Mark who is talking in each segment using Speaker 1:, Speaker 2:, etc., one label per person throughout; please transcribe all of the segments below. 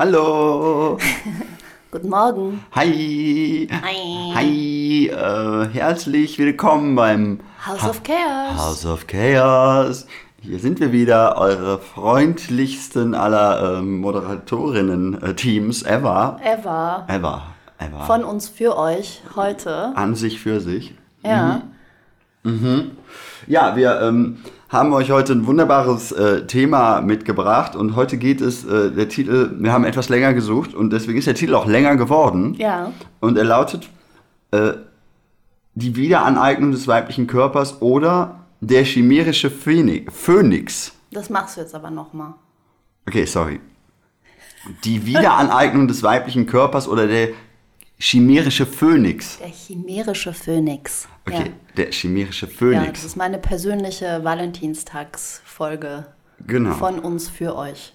Speaker 1: Hallo.
Speaker 2: Guten Morgen.
Speaker 1: Hi.
Speaker 2: Hi.
Speaker 1: Hi. Äh, herzlich willkommen beim
Speaker 2: House of Chaos.
Speaker 1: House of Chaos. Hier sind wir wieder, eure freundlichsten aller ähm, Moderatorinnen-Teams ever.
Speaker 2: Ever.
Speaker 1: Ever. Ever.
Speaker 2: Von uns für euch heute.
Speaker 1: An sich für sich.
Speaker 2: Ja.
Speaker 1: Ja, wir ähm, haben euch heute ein wunderbares äh, Thema mitgebracht und heute geht es, äh, der Titel, wir haben etwas länger gesucht und deswegen ist der Titel auch länger geworden.
Speaker 2: Ja.
Speaker 1: Und er lautet äh, Die Wiederaneignung des weiblichen Körpers oder der chimärische Phönix. Phönix.
Speaker 2: Das machst du jetzt aber nochmal.
Speaker 1: Okay, sorry. Die Wiederaneignung des weiblichen Körpers oder der chimärische Phönix.
Speaker 2: Der chimärische Phönix.
Speaker 1: Okay, der chimärische
Speaker 2: Ja. ja,
Speaker 1: Phönix.
Speaker 2: das ist meine persönliche Valentinstagsfolge
Speaker 1: genau.
Speaker 2: von uns für euch.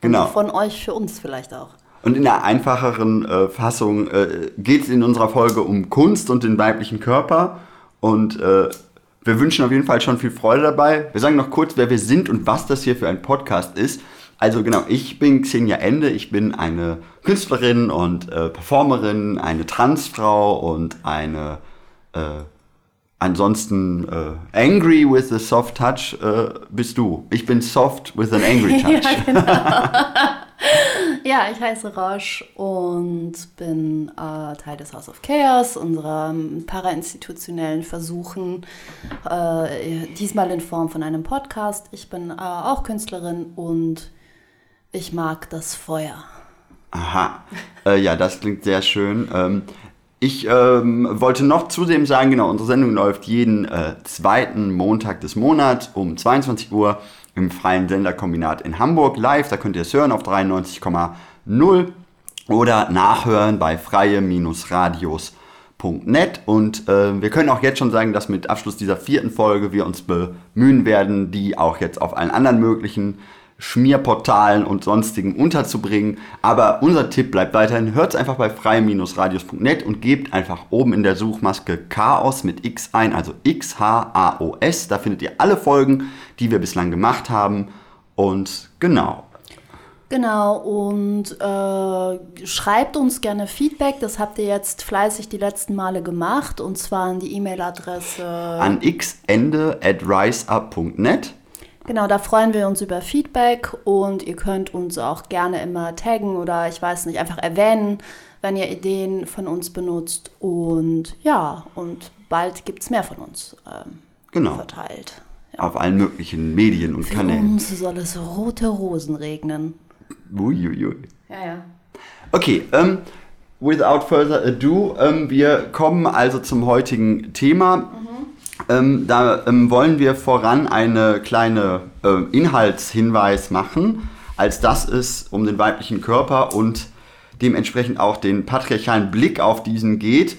Speaker 1: Genau.
Speaker 2: Und von euch für uns vielleicht auch.
Speaker 1: Und in der einfacheren äh, Fassung äh, geht es in unserer Folge um Kunst und den weiblichen Körper. Und äh, wir wünschen auf jeden Fall schon viel Freude dabei. Wir sagen noch kurz, wer wir sind und was das hier für ein Podcast ist. Also genau, ich bin Xenia Ende, ich bin eine Künstlerin und äh, Performerin, eine Transfrau und eine äh, ansonsten äh, angry with a soft touch äh, bist du. Ich bin soft with an angry touch.
Speaker 2: Ja, ich heiße Roche und bin äh, Teil des House of Chaos, unserer ähm, parainstitutionellen Versuchen, äh, diesmal in Form von einem Podcast. Ich bin äh, auch Künstlerin und ich mag das Feuer.
Speaker 1: Aha, äh, ja, das klingt sehr schön. Ähm, ich ähm, wollte noch zudem sagen, genau, unsere Sendung läuft jeden äh, zweiten Montag des Monats um 22 Uhr im freien Senderkombinat in Hamburg live. Da könnt ihr es hören auf 93,0 oder nachhören bei freie-radios.net. Und äh, wir können auch jetzt schon sagen, dass mit Abschluss dieser vierten Folge wir uns bemühen werden, die auch jetzt auf allen anderen möglichen Schmierportalen und sonstigen unterzubringen. Aber unser Tipp bleibt weiterhin, hört einfach bei freie-radios.net und gebt einfach oben in der Suchmaske Chaos mit X ein, also X-H-A-O-S. Da findet ihr alle Folgen, die wir bislang gemacht haben. Und genau.
Speaker 2: Genau, und äh, schreibt uns gerne Feedback. Das habt ihr jetzt fleißig die letzten Male gemacht. Und zwar an die E-Mail-Adresse.
Speaker 1: An xende at riseup.net.
Speaker 2: Genau, da freuen wir uns über Feedback und ihr könnt uns auch gerne immer taggen oder ich weiß nicht, einfach erwähnen, wenn ihr Ideen von uns benutzt. Und ja, und bald gibt es mehr von uns ähm,
Speaker 1: Genau.
Speaker 2: verteilt. Ja.
Speaker 1: Auf allen möglichen Medien und
Speaker 2: Für
Speaker 1: Kanälen.
Speaker 2: uns soll es rote Rosen regnen.
Speaker 1: Uiuiui.
Speaker 2: Ja, ja.
Speaker 1: Okay, ähm, without further ado, ähm, wir kommen also zum heutigen Thema. Ähm, da ähm, wollen wir voran eine kleine äh, Inhaltshinweis machen, als dass es um den weiblichen Körper und dementsprechend auch den patriarchalen Blick auf diesen geht.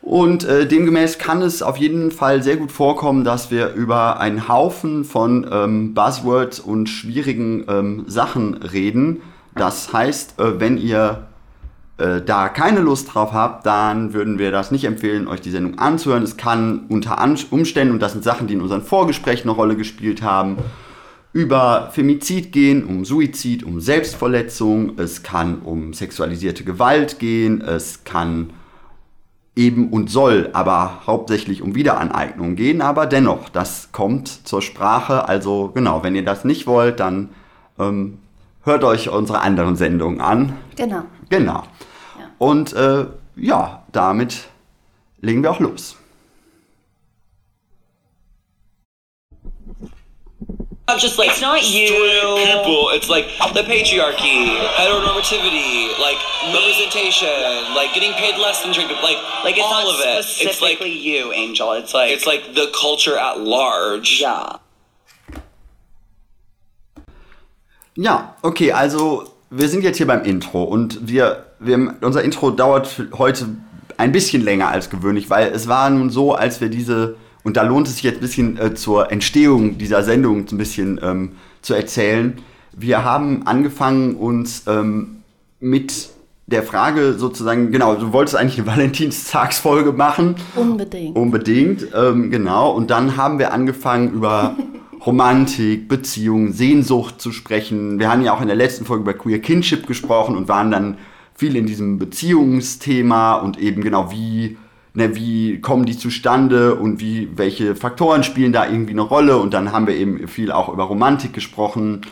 Speaker 1: Und äh, demgemäß kann es auf jeden Fall sehr gut vorkommen, dass wir über einen Haufen von ähm, Buzzwords und schwierigen ähm, Sachen reden. Das heißt, äh, wenn ihr äh, da keine Lust drauf habt, dann würden wir das nicht empfehlen, euch die Sendung anzuhören. Es kann unter Umständen, und das sind Sachen, die in unseren Vorgesprächen eine Rolle gespielt haben, über Femizid gehen, um Suizid, um Selbstverletzung. Es kann um sexualisierte Gewalt gehen. Es kann eben und soll aber hauptsächlich um Wiederaneignung gehen, aber dennoch, das kommt zur Sprache. Also genau, wenn ihr das nicht wollt, dann ähm, hört euch unsere anderen Sendungen an.
Speaker 2: Genau.
Speaker 1: Genau. Und äh, ja, damit legen wir auch los.
Speaker 3: I'm just like
Speaker 4: It's not you.
Speaker 3: people. It's like the patriarchy, heteronormativity, like representation, like getting paid less than people, like
Speaker 4: Like it's
Speaker 3: all
Speaker 4: not
Speaker 3: of it. It's like
Speaker 4: specifically you, Angel. It's like
Speaker 3: it's like the culture at large.
Speaker 4: yeah.
Speaker 1: Ja, okay, also wir sind jetzt hier beim Intro und wir, wir, unser Intro dauert heute ein bisschen länger als gewöhnlich, weil es war nun so, als wir diese, und da lohnt es sich jetzt ein bisschen äh, zur Entstehung dieser Sendung ein bisschen ähm, zu erzählen. Wir haben angefangen, uns ähm, mit der Frage sozusagen, genau, du wolltest eigentlich eine Valentinstagsfolge machen.
Speaker 2: Unbedingt.
Speaker 1: Unbedingt, ähm, genau. Und dann haben wir angefangen, über Romantik, Beziehung, Sehnsucht zu sprechen. Wir haben ja auch in der letzten Folge über Queer Kinship gesprochen und waren dann viel in diesem Beziehungsthema und eben genau wie, ne, wie kommen die zustande und wie, welche Faktoren spielen da irgendwie eine Rolle. Und dann haben wir eben viel auch über Romantik gesprochen.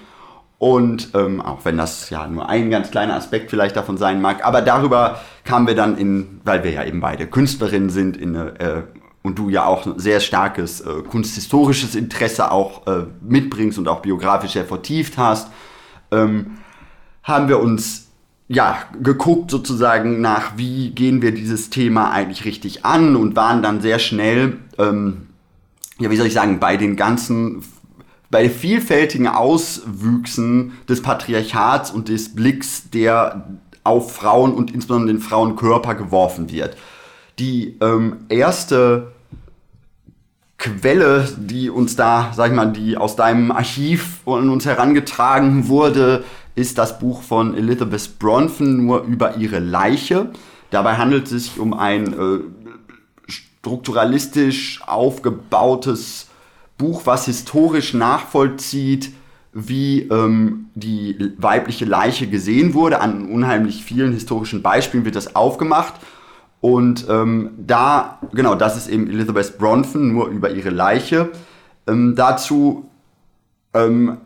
Speaker 1: Und ähm, auch wenn das ja nur ein ganz kleiner Aspekt vielleicht davon sein mag, aber darüber kamen wir dann in, weil wir ja eben beide Künstlerinnen sind, in eine, äh, und du ja auch ein sehr starkes äh, kunsthistorisches Interesse auch äh, mitbringst und auch biografisch sehr vertieft hast, ähm, haben wir uns ja, geguckt sozusagen nach, wie gehen wir dieses Thema eigentlich richtig an und waren dann sehr schnell, ähm, ja, wie soll ich sagen, bei den ganzen, bei den vielfältigen Auswüchsen des Patriarchats und des Blicks, der auf Frauen und insbesondere den Frauenkörper geworfen wird. Die ähm, erste Quelle, die uns da, sag ich mal, die aus deinem Archiv an uns herangetragen wurde, ist das Buch von Elizabeth Bronfen nur über ihre Leiche. Dabei handelt es sich um ein äh, strukturalistisch aufgebautes Buch, was historisch nachvollzieht, wie ähm, die weibliche Leiche gesehen wurde. An unheimlich vielen historischen Beispielen wird das aufgemacht. Und ähm, da, genau, das ist eben Elizabeth Bronfen, nur über ihre Leiche. Ähm, dazu ähm,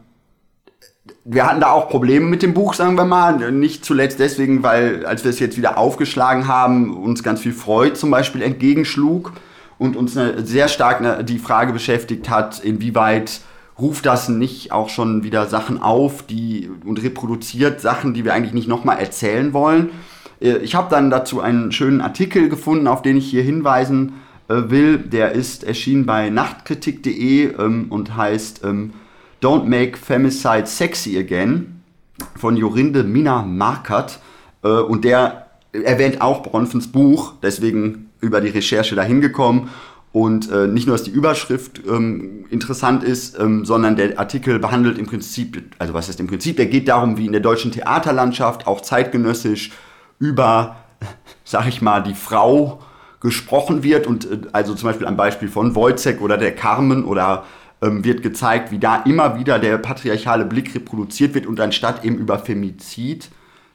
Speaker 1: wir hatten da auch Probleme mit dem Buch, sagen wir mal. Nicht zuletzt deswegen, weil, als wir es jetzt wieder aufgeschlagen haben, uns ganz viel Freud zum Beispiel entgegenschlug und uns sehr stark die Frage beschäftigt hat, inwieweit ruft das nicht auch schon wieder Sachen auf, die und reproduziert Sachen, die wir eigentlich nicht nochmal erzählen wollen. Äh, ich habe dann dazu einen schönen Artikel gefunden, auf den ich hier hinweisen äh, will. Der ist erschienen bei nachtkritik.de ähm, und heißt ähm, Don't Make Femicide Sexy Again von Jorinde Mina Markert. Äh, und der erwähnt auch Bronfens Buch, deswegen über die Recherche dahin gekommen. Und äh, nicht nur, dass die Überschrift ähm, interessant ist, ähm, sondern der Artikel behandelt im Prinzip, also was ist im Prinzip, der geht darum, wie in der deutschen Theaterlandschaft auch zeitgenössisch über, sag ich mal, die Frau gesprochen wird. Und äh, also zum Beispiel am Beispiel von Wojcek oder der Carmen oder wird gezeigt, wie da immer wieder der patriarchale Blick reproduziert wird und anstatt eben über Femizid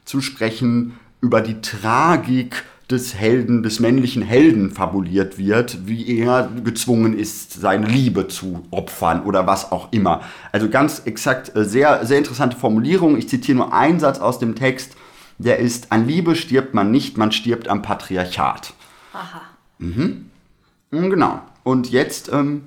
Speaker 1: zu sprechen, über die Tragik des Helden, des männlichen Helden fabuliert wird, wie er gezwungen ist, seine Liebe zu opfern oder was auch immer. Also ganz exakt, äh, sehr, sehr interessante Formulierung. Ich zitiere nur einen Satz aus dem Text, der ist, an Liebe stirbt man nicht, man stirbt am Patriarchat. Aha. Mhm. Genau. Und jetzt ähm,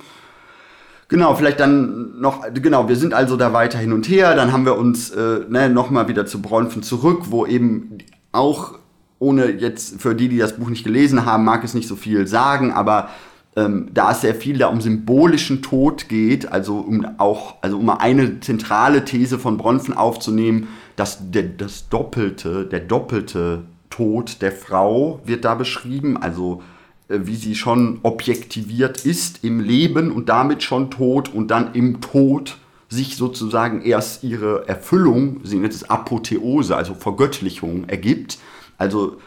Speaker 1: Genau, vielleicht dann noch, genau, wir sind also da weiter hin und her, dann haben wir uns äh, ne, nochmal wieder zu Bronfen zurück, wo eben auch, ohne jetzt für die, die das Buch nicht gelesen haben, mag es nicht so viel sagen, aber ähm, da es sehr viel da um symbolischen Tod geht, also um auch, also um eine zentrale These von Bronfen aufzunehmen, dass der, das doppelte, der doppelte Tod der Frau wird da beschrieben, also wie sie schon objektiviert ist im Leben und damit schon tot und dann im Tod sich sozusagen erst ihre Erfüllung, sie nennt es Apotheose, also Vergöttlichung ergibt. Also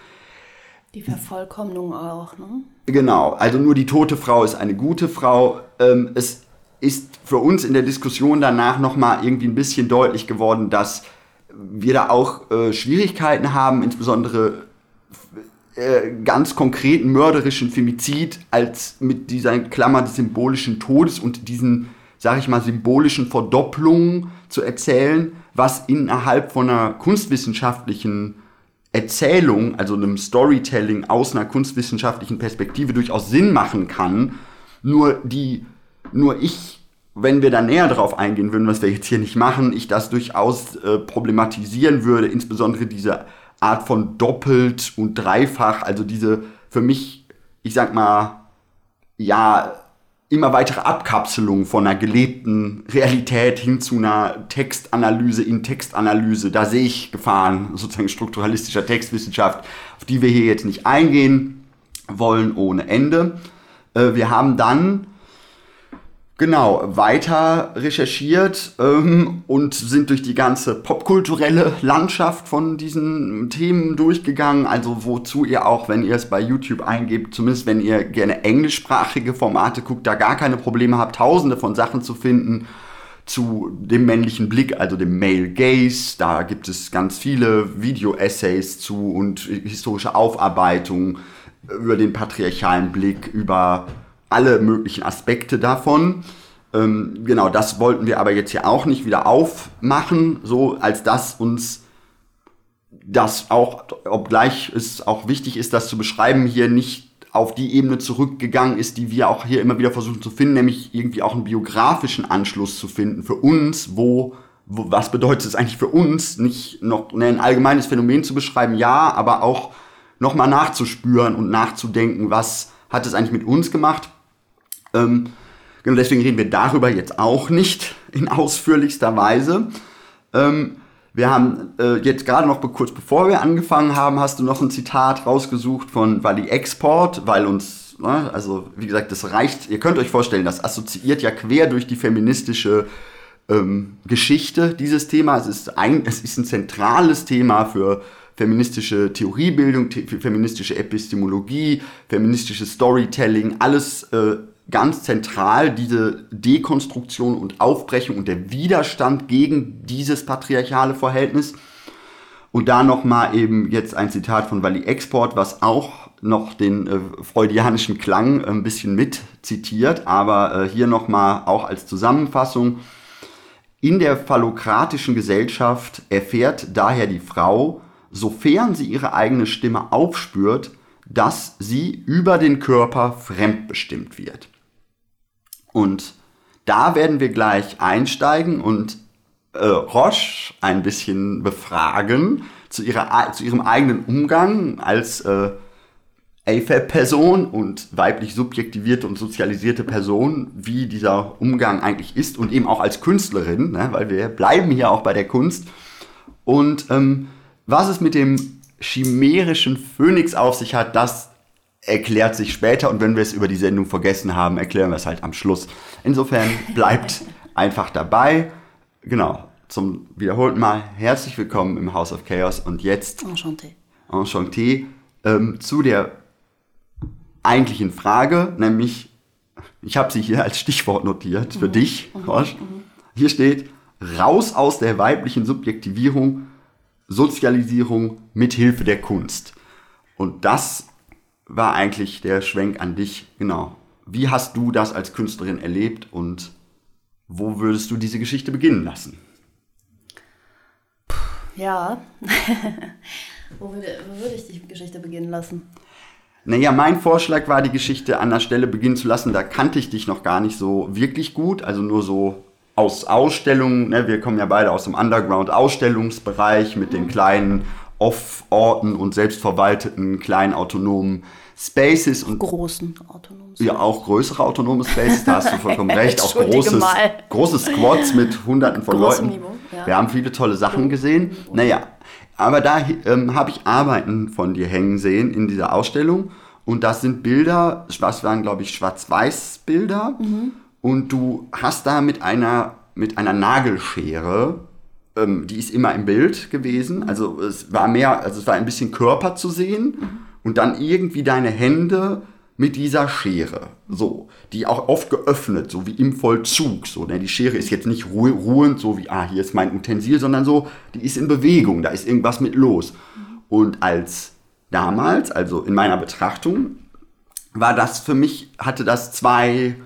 Speaker 2: die Vervollkommnung auch, ne?
Speaker 1: Genau, also nur die tote Frau ist eine gute Frau. Ähm, es ist für uns in der Diskussion danach nochmal irgendwie ein bisschen deutlich geworden, dass wir da auch äh, Schwierigkeiten haben, insbesondere äh, ganz konkreten mörderischen Femizid als mit dieser Klammer des symbolischen Todes und diesen, sag ich mal, symbolischen Verdopplungen zu erzählen, was innerhalb von einer kunstwissenschaftlichen Erzählung, also einem Storytelling aus einer kunstwissenschaftlichen Perspektive durchaus Sinn machen kann. Nur die, nur ich, wenn wir da näher drauf eingehen würden, was wir jetzt hier nicht machen, ich das durchaus äh, problematisieren würde, insbesondere diese Art von doppelt und dreifach, also diese für mich, ich sag mal, ja, immer weitere Abkapselung von einer gelebten Realität hin zu einer Textanalyse in Textanalyse. Da sehe ich Gefahren sozusagen strukturalistischer Textwissenschaft, auf die wir hier jetzt nicht eingehen wollen ohne Ende. Äh, wir haben dann Genau, weiter recherchiert ähm, und sind durch die ganze popkulturelle Landschaft von diesen Themen durchgegangen. Also wozu ihr auch, wenn ihr es bei YouTube eingebt, zumindest wenn ihr gerne englischsprachige Formate guckt, da gar keine Probleme habt, tausende von Sachen zu finden. zu dem männlichen Blick, also dem Male Gaze. Da gibt es ganz viele Video-Essays zu und historische Aufarbeitungen über den patriarchalen Blick, über alle möglichen Aspekte davon. Ähm, genau, das wollten wir aber jetzt ja auch nicht wieder aufmachen, so als dass uns das auch, obgleich es auch wichtig ist, das zu beschreiben, hier nicht auf die Ebene zurückgegangen ist, die wir auch hier immer wieder versuchen zu finden, nämlich irgendwie auch einen biografischen Anschluss zu finden für uns, wo, wo was bedeutet es eigentlich für uns, nicht noch ein allgemeines Phänomen zu beschreiben, ja, aber auch nochmal nachzuspüren und nachzudenken, was hat es eigentlich mit uns gemacht. Ähm, genau deswegen reden wir darüber jetzt auch nicht in ausführlichster Weise. Ähm, wir haben äh, jetzt gerade noch kurz bevor wir angefangen haben, hast du noch ein Zitat rausgesucht von Wally Export, weil uns, ne, also wie gesagt, das reicht, ihr könnt euch vorstellen, das assoziiert ja quer durch die feministische ähm, Geschichte dieses Thema. Es ist, ein, es ist ein zentrales Thema für feministische Theoriebildung, für feministische Epistemologie, feministisches Storytelling, alles äh, ganz zentral diese Dekonstruktion und Aufbrechung und der Widerstand gegen dieses patriarchale Verhältnis. Und da nochmal eben jetzt ein Zitat von Wally Export, was auch noch den äh, freudianischen Klang ein bisschen mit zitiert, aber äh, hier nochmal auch als Zusammenfassung. In der phallokratischen Gesellschaft erfährt daher die Frau, sofern sie ihre eigene Stimme aufspürt, dass sie über den Körper fremdbestimmt wird. Und da werden wir gleich einsteigen und äh, Roche ein bisschen befragen zu, ihrer, zu ihrem eigenen Umgang als äh, AFAB-Person und weiblich subjektivierte und sozialisierte Person, wie dieser Umgang eigentlich ist und eben auch als Künstlerin, ne, weil wir bleiben hier auch bei der Kunst. Und ähm, was es mit dem chimärischen Phönix auf sich hat, das erklärt sich später und wenn wir es über die Sendung vergessen haben, erklären wir es halt am Schluss. Insofern bleibt einfach dabei. Genau, zum wiederholten Mal herzlich willkommen im House of Chaos und jetzt
Speaker 2: Enchanté.
Speaker 1: Enchanté ähm, zu der eigentlichen Frage, nämlich, ich habe sie hier als Stichwort notiert für mhm. dich, mhm. Rosch. Mhm. Hier steht, raus aus der weiblichen Subjektivierung, Sozialisierung mit Hilfe der Kunst. Und das war eigentlich der Schwenk an dich. Genau. Wie hast du das als Künstlerin erlebt und wo würdest du diese Geschichte beginnen lassen?
Speaker 2: Ja, wo, würde, wo würde ich die Geschichte beginnen lassen?
Speaker 1: Naja, mein Vorschlag war, die Geschichte an der Stelle beginnen zu lassen. Da kannte ich dich noch gar nicht so wirklich gut, also nur so aus Ausstellungen. Ne? Wir kommen ja beide aus dem Underground-Ausstellungsbereich mit den mhm. kleinen Off-Orten und selbstverwalteten kleinen autonomen Spaces und
Speaker 2: großen autonomen
Speaker 1: Spaces. Ja, auch größere autonome Spaces, da hast du vollkommen recht. Auch großes, große Squads mit hunderten von Großem Leuten. Niveau, ja. Wir haben viele tolle Sachen gesehen. Naja, aber da ähm, habe ich Arbeiten von dir hängen sehen in dieser Ausstellung. Und das sind Bilder, was waren, glaube ich, Schwarz-Weiß-Bilder. Mhm. Und du hast da mit einer, mit einer Nagelschere ähm, die ist immer im Bild gewesen. Also es war mehr, also es war ein bisschen Körper zu sehen mhm. und dann irgendwie deine Hände mit dieser Schere, so, die auch oft geöffnet, so wie im Vollzug, so, ne? die Schere ist jetzt nicht ruh ruhend, so wie, ah, hier ist mein Utensil, sondern so, die ist in Bewegung, da ist irgendwas mit los. Und als damals, also in meiner Betrachtung, war das für mich, hatte das zwei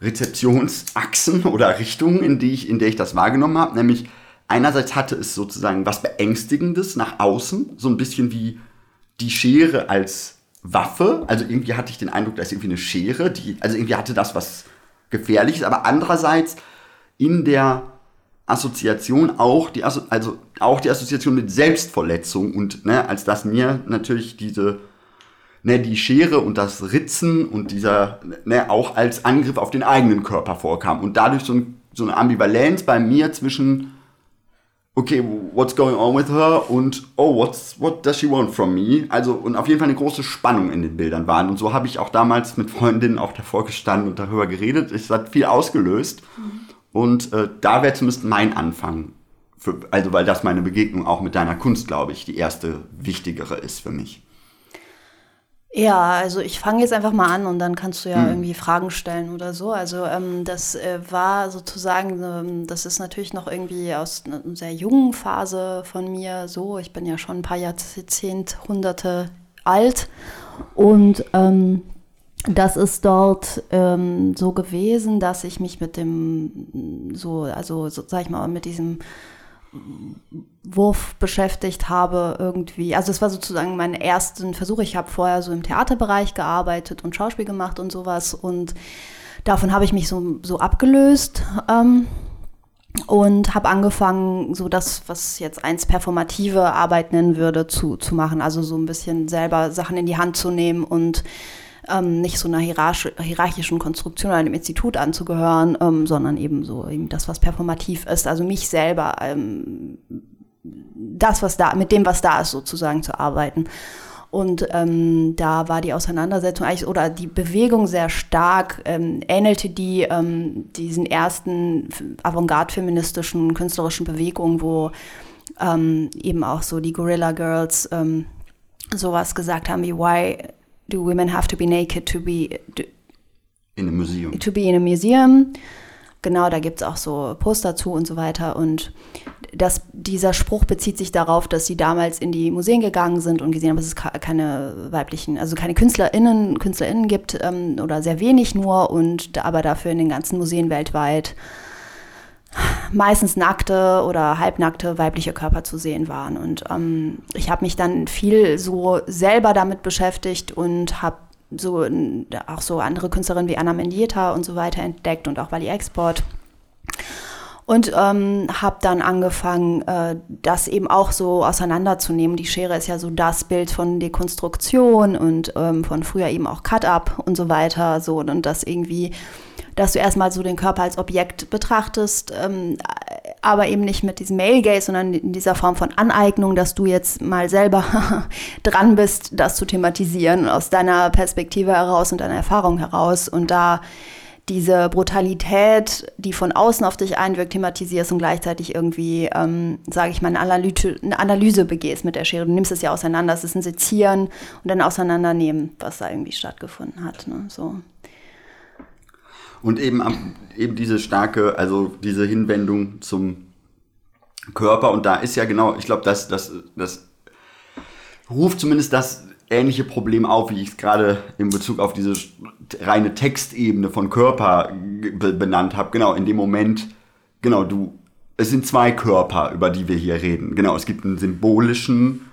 Speaker 1: Rezeptionsachsen oder Richtungen, in, die ich, in der ich das wahrgenommen habe, nämlich einerseits hatte es sozusagen was Beängstigendes nach außen, so ein bisschen wie die Schere als Waffe. Also irgendwie hatte ich den Eindruck, da ist irgendwie eine Schere, die, also irgendwie hatte das was Gefährliches, aber andererseits in der Assoziation auch die, also auch die Assoziation mit Selbstverletzung und ne, als das mir natürlich diese ne, die Schere und das Ritzen und dieser ne, auch als Angriff auf den eigenen Körper vorkam und dadurch so, ein, so eine Ambivalenz bei mir zwischen okay, what's going on with her und oh, what's, what does she want from me? Also, und auf jeden Fall eine große Spannung in den Bildern waren. Und so habe ich auch damals mit Freundinnen auch davor gestanden und darüber geredet. Es hat viel ausgelöst. Mhm. Und äh, da wäre zumindest mein Anfang. Für, also, weil das meine Begegnung auch mit deiner Kunst, glaube ich, die erste wichtigere ist für mich.
Speaker 2: Ja, also ich fange jetzt einfach mal an und dann kannst du ja hm. irgendwie Fragen stellen oder so. Also ähm, das äh, war sozusagen, ähm, das ist natürlich noch irgendwie aus einer sehr jungen Phase von mir so. Ich bin ja schon ein paar Jahrzehnte, Hunderte alt und ähm, das ist dort ähm, so gewesen, dass ich mich mit dem, so, also so, sag ich mal, mit diesem Wurf beschäftigt habe irgendwie. Also es war sozusagen mein ersten Versuch. Ich habe vorher so im Theaterbereich gearbeitet und Schauspiel gemacht und sowas und davon habe ich mich so, so abgelöst ähm, und habe angefangen, so das, was jetzt eins performative Arbeit nennen würde, zu, zu machen. Also so ein bisschen selber Sachen in die Hand zu nehmen und ähm, nicht so einer hierarchischen Konstruktion oder einem Institut anzugehören, ähm, sondern eben so eben das, was performativ ist, also mich selber, ähm, das, was da, mit dem, was da ist, sozusagen zu arbeiten. Und ähm, da war die Auseinandersetzung eigentlich oder die Bewegung sehr stark, ähm, ähnelte die ähm, diesen ersten avantgarde-feministischen künstlerischen Bewegungen, wo ähm, eben auch so die Gorilla Girls ähm, sowas gesagt haben wie Why do women have to be naked to be do,
Speaker 1: in a museum?
Speaker 2: To be in a museum. Genau, da gibt es auch so Poster zu und so weiter. Und das, dieser Spruch bezieht sich darauf, dass sie damals in die Museen gegangen sind und gesehen haben, dass es keine weiblichen, also keine KünstlerInnen, KünstlerInnen gibt ähm, oder sehr wenig nur und aber dafür in den ganzen Museen weltweit meistens nackte oder halbnackte weibliche Körper zu sehen waren. Und ähm, ich habe mich dann viel so selber damit beschäftigt und habe so auch so andere Künstlerinnen wie Anna Mendieta und so weiter entdeckt und auch Wally Export. Und ähm, habe dann angefangen, äh, das eben auch so auseinanderzunehmen. Die Schere ist ja so das Bild von Dekonstruktion und ähm, von früher eben auch Cut-Up und so weiter. So, und das irgendwie dass du erstmal so den Körper als Objekt betrachtest, ähm, aber eben nicht mit diesem Male Gaze, sondern in dieser Form von Aneignung, dass du jetzt mal selber dran bist, das zu thematisieren aus deiner Perspektive heraus und deiner Erfahrung heraus und da diese Brutalität, die von außen auf dich einwirkt, thematisierst und gleichzeitig irgendwie, ähm, sage ich mal, eine Analyse, eine Analyse begehst mit der Schere. Du nimmst es ja auseinander, es ist ein Sezieren und dann auseinandernehmen, was da irgendwie stattgefunden hat. Ne? So.
Speaker 1: Und eben, eben diese starke, also diese Hinwendung zum Körper. Und da ist ja genau, ich glaube, das, das, das ruft zumindest das ähnliche Problem auf, wie ich es gerade in Bezug auf diese reine Textebene von Körper benannt habe. Genau, in dem Moment, genau, du, es sind zwei Körper, über die wir hier reden. Genau, es gibt einen symbolischen,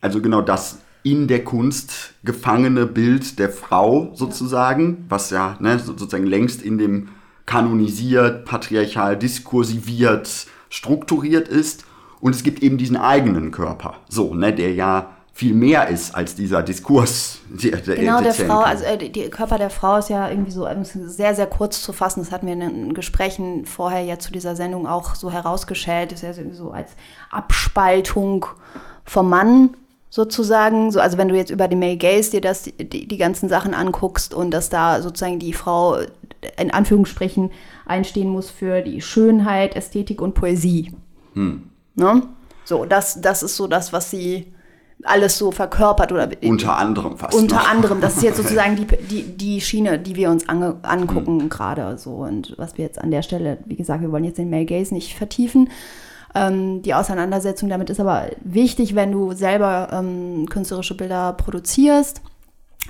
Speaker 1: also genau das in der Kunst gefangene Bild der Frau sozusagen, was ja ne, sozusagen längst in dem kanonisiert, patriarchal diskursiviert, strukturiert ist. Und es gibt eben diesen eigenen Körper, so, ne, der ja viel mehr ist als dieser Diskurs.
Speaker 2: Der, der genau, der Frau, also äh, der Körper der Frau ist ja irgendwie so sehr, sehr kurz zu fassen. Das hatten wir in den Gesprächen vorher ja zu dieser Sendung auch so herausgestellt. Das ist ja so als Abspaltung vom Mann sozusagen. So, also wenn du jetzt über den Male Gaze dir das, die, die ganzen Sachen anguckst und dass da sozusagen die Frau in Anführungsstrichen einstehen muss für die Schönheit, Ästhetik und Poesie. Hm. Ne? So, das, das ist so das, was sie alles so verkörpert oder
Speaker 1: unter anderem fast
Speaker 2: unter noch. anderem das ist jetzt sozusagen die, die, die Schiene die wir uns ange, angucken hm. gerade so und was wir jetzt an der Stelle wie gesagt wir wollen jetzt den Male Gaze nicht vertiefen ähm, die Auseinandersetzung damit ist aber wichtig, wenn du selber ähm, künstlerische Bilder produzierst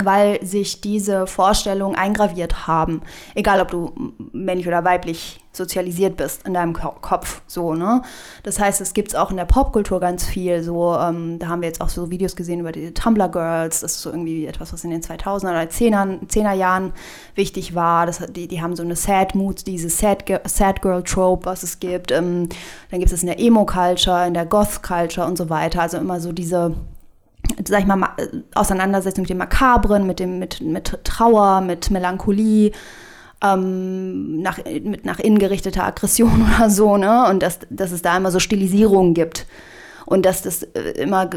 Speaker 2: weil sich diese Vorstellungen eingraviert haben. Egal, ob du männlich oder weiblich sozialisiert bist in deinem Kopf, so, ne? Das heißt, es gibt es auch in der Popkultur ganz viel, so, ähm, da haben wir jetzt auch so Videos gesehen über die Tumblr Girls, das ist so irgendwie etwas, was in den 2000er oder 10er, 10er Jahren wichtig war, das, die, die haben so eine Sad Mood, diese Sad, Sad Girl Trope, was es gibt, ähm, dann gibt es in der Emo-Culture, in der Goth-Culture und so weiter, also immer so diese sag ich mal, Auseinandersetzung mit dem Makabren, mit, dem, mit, mit Trauer, mit Melancholie, ähm, nach, mit nach innen gerichteter Aggression oder so, ne? Und dass, dass es da immer so Stilisierungen gibt. Und dass das äh, immer,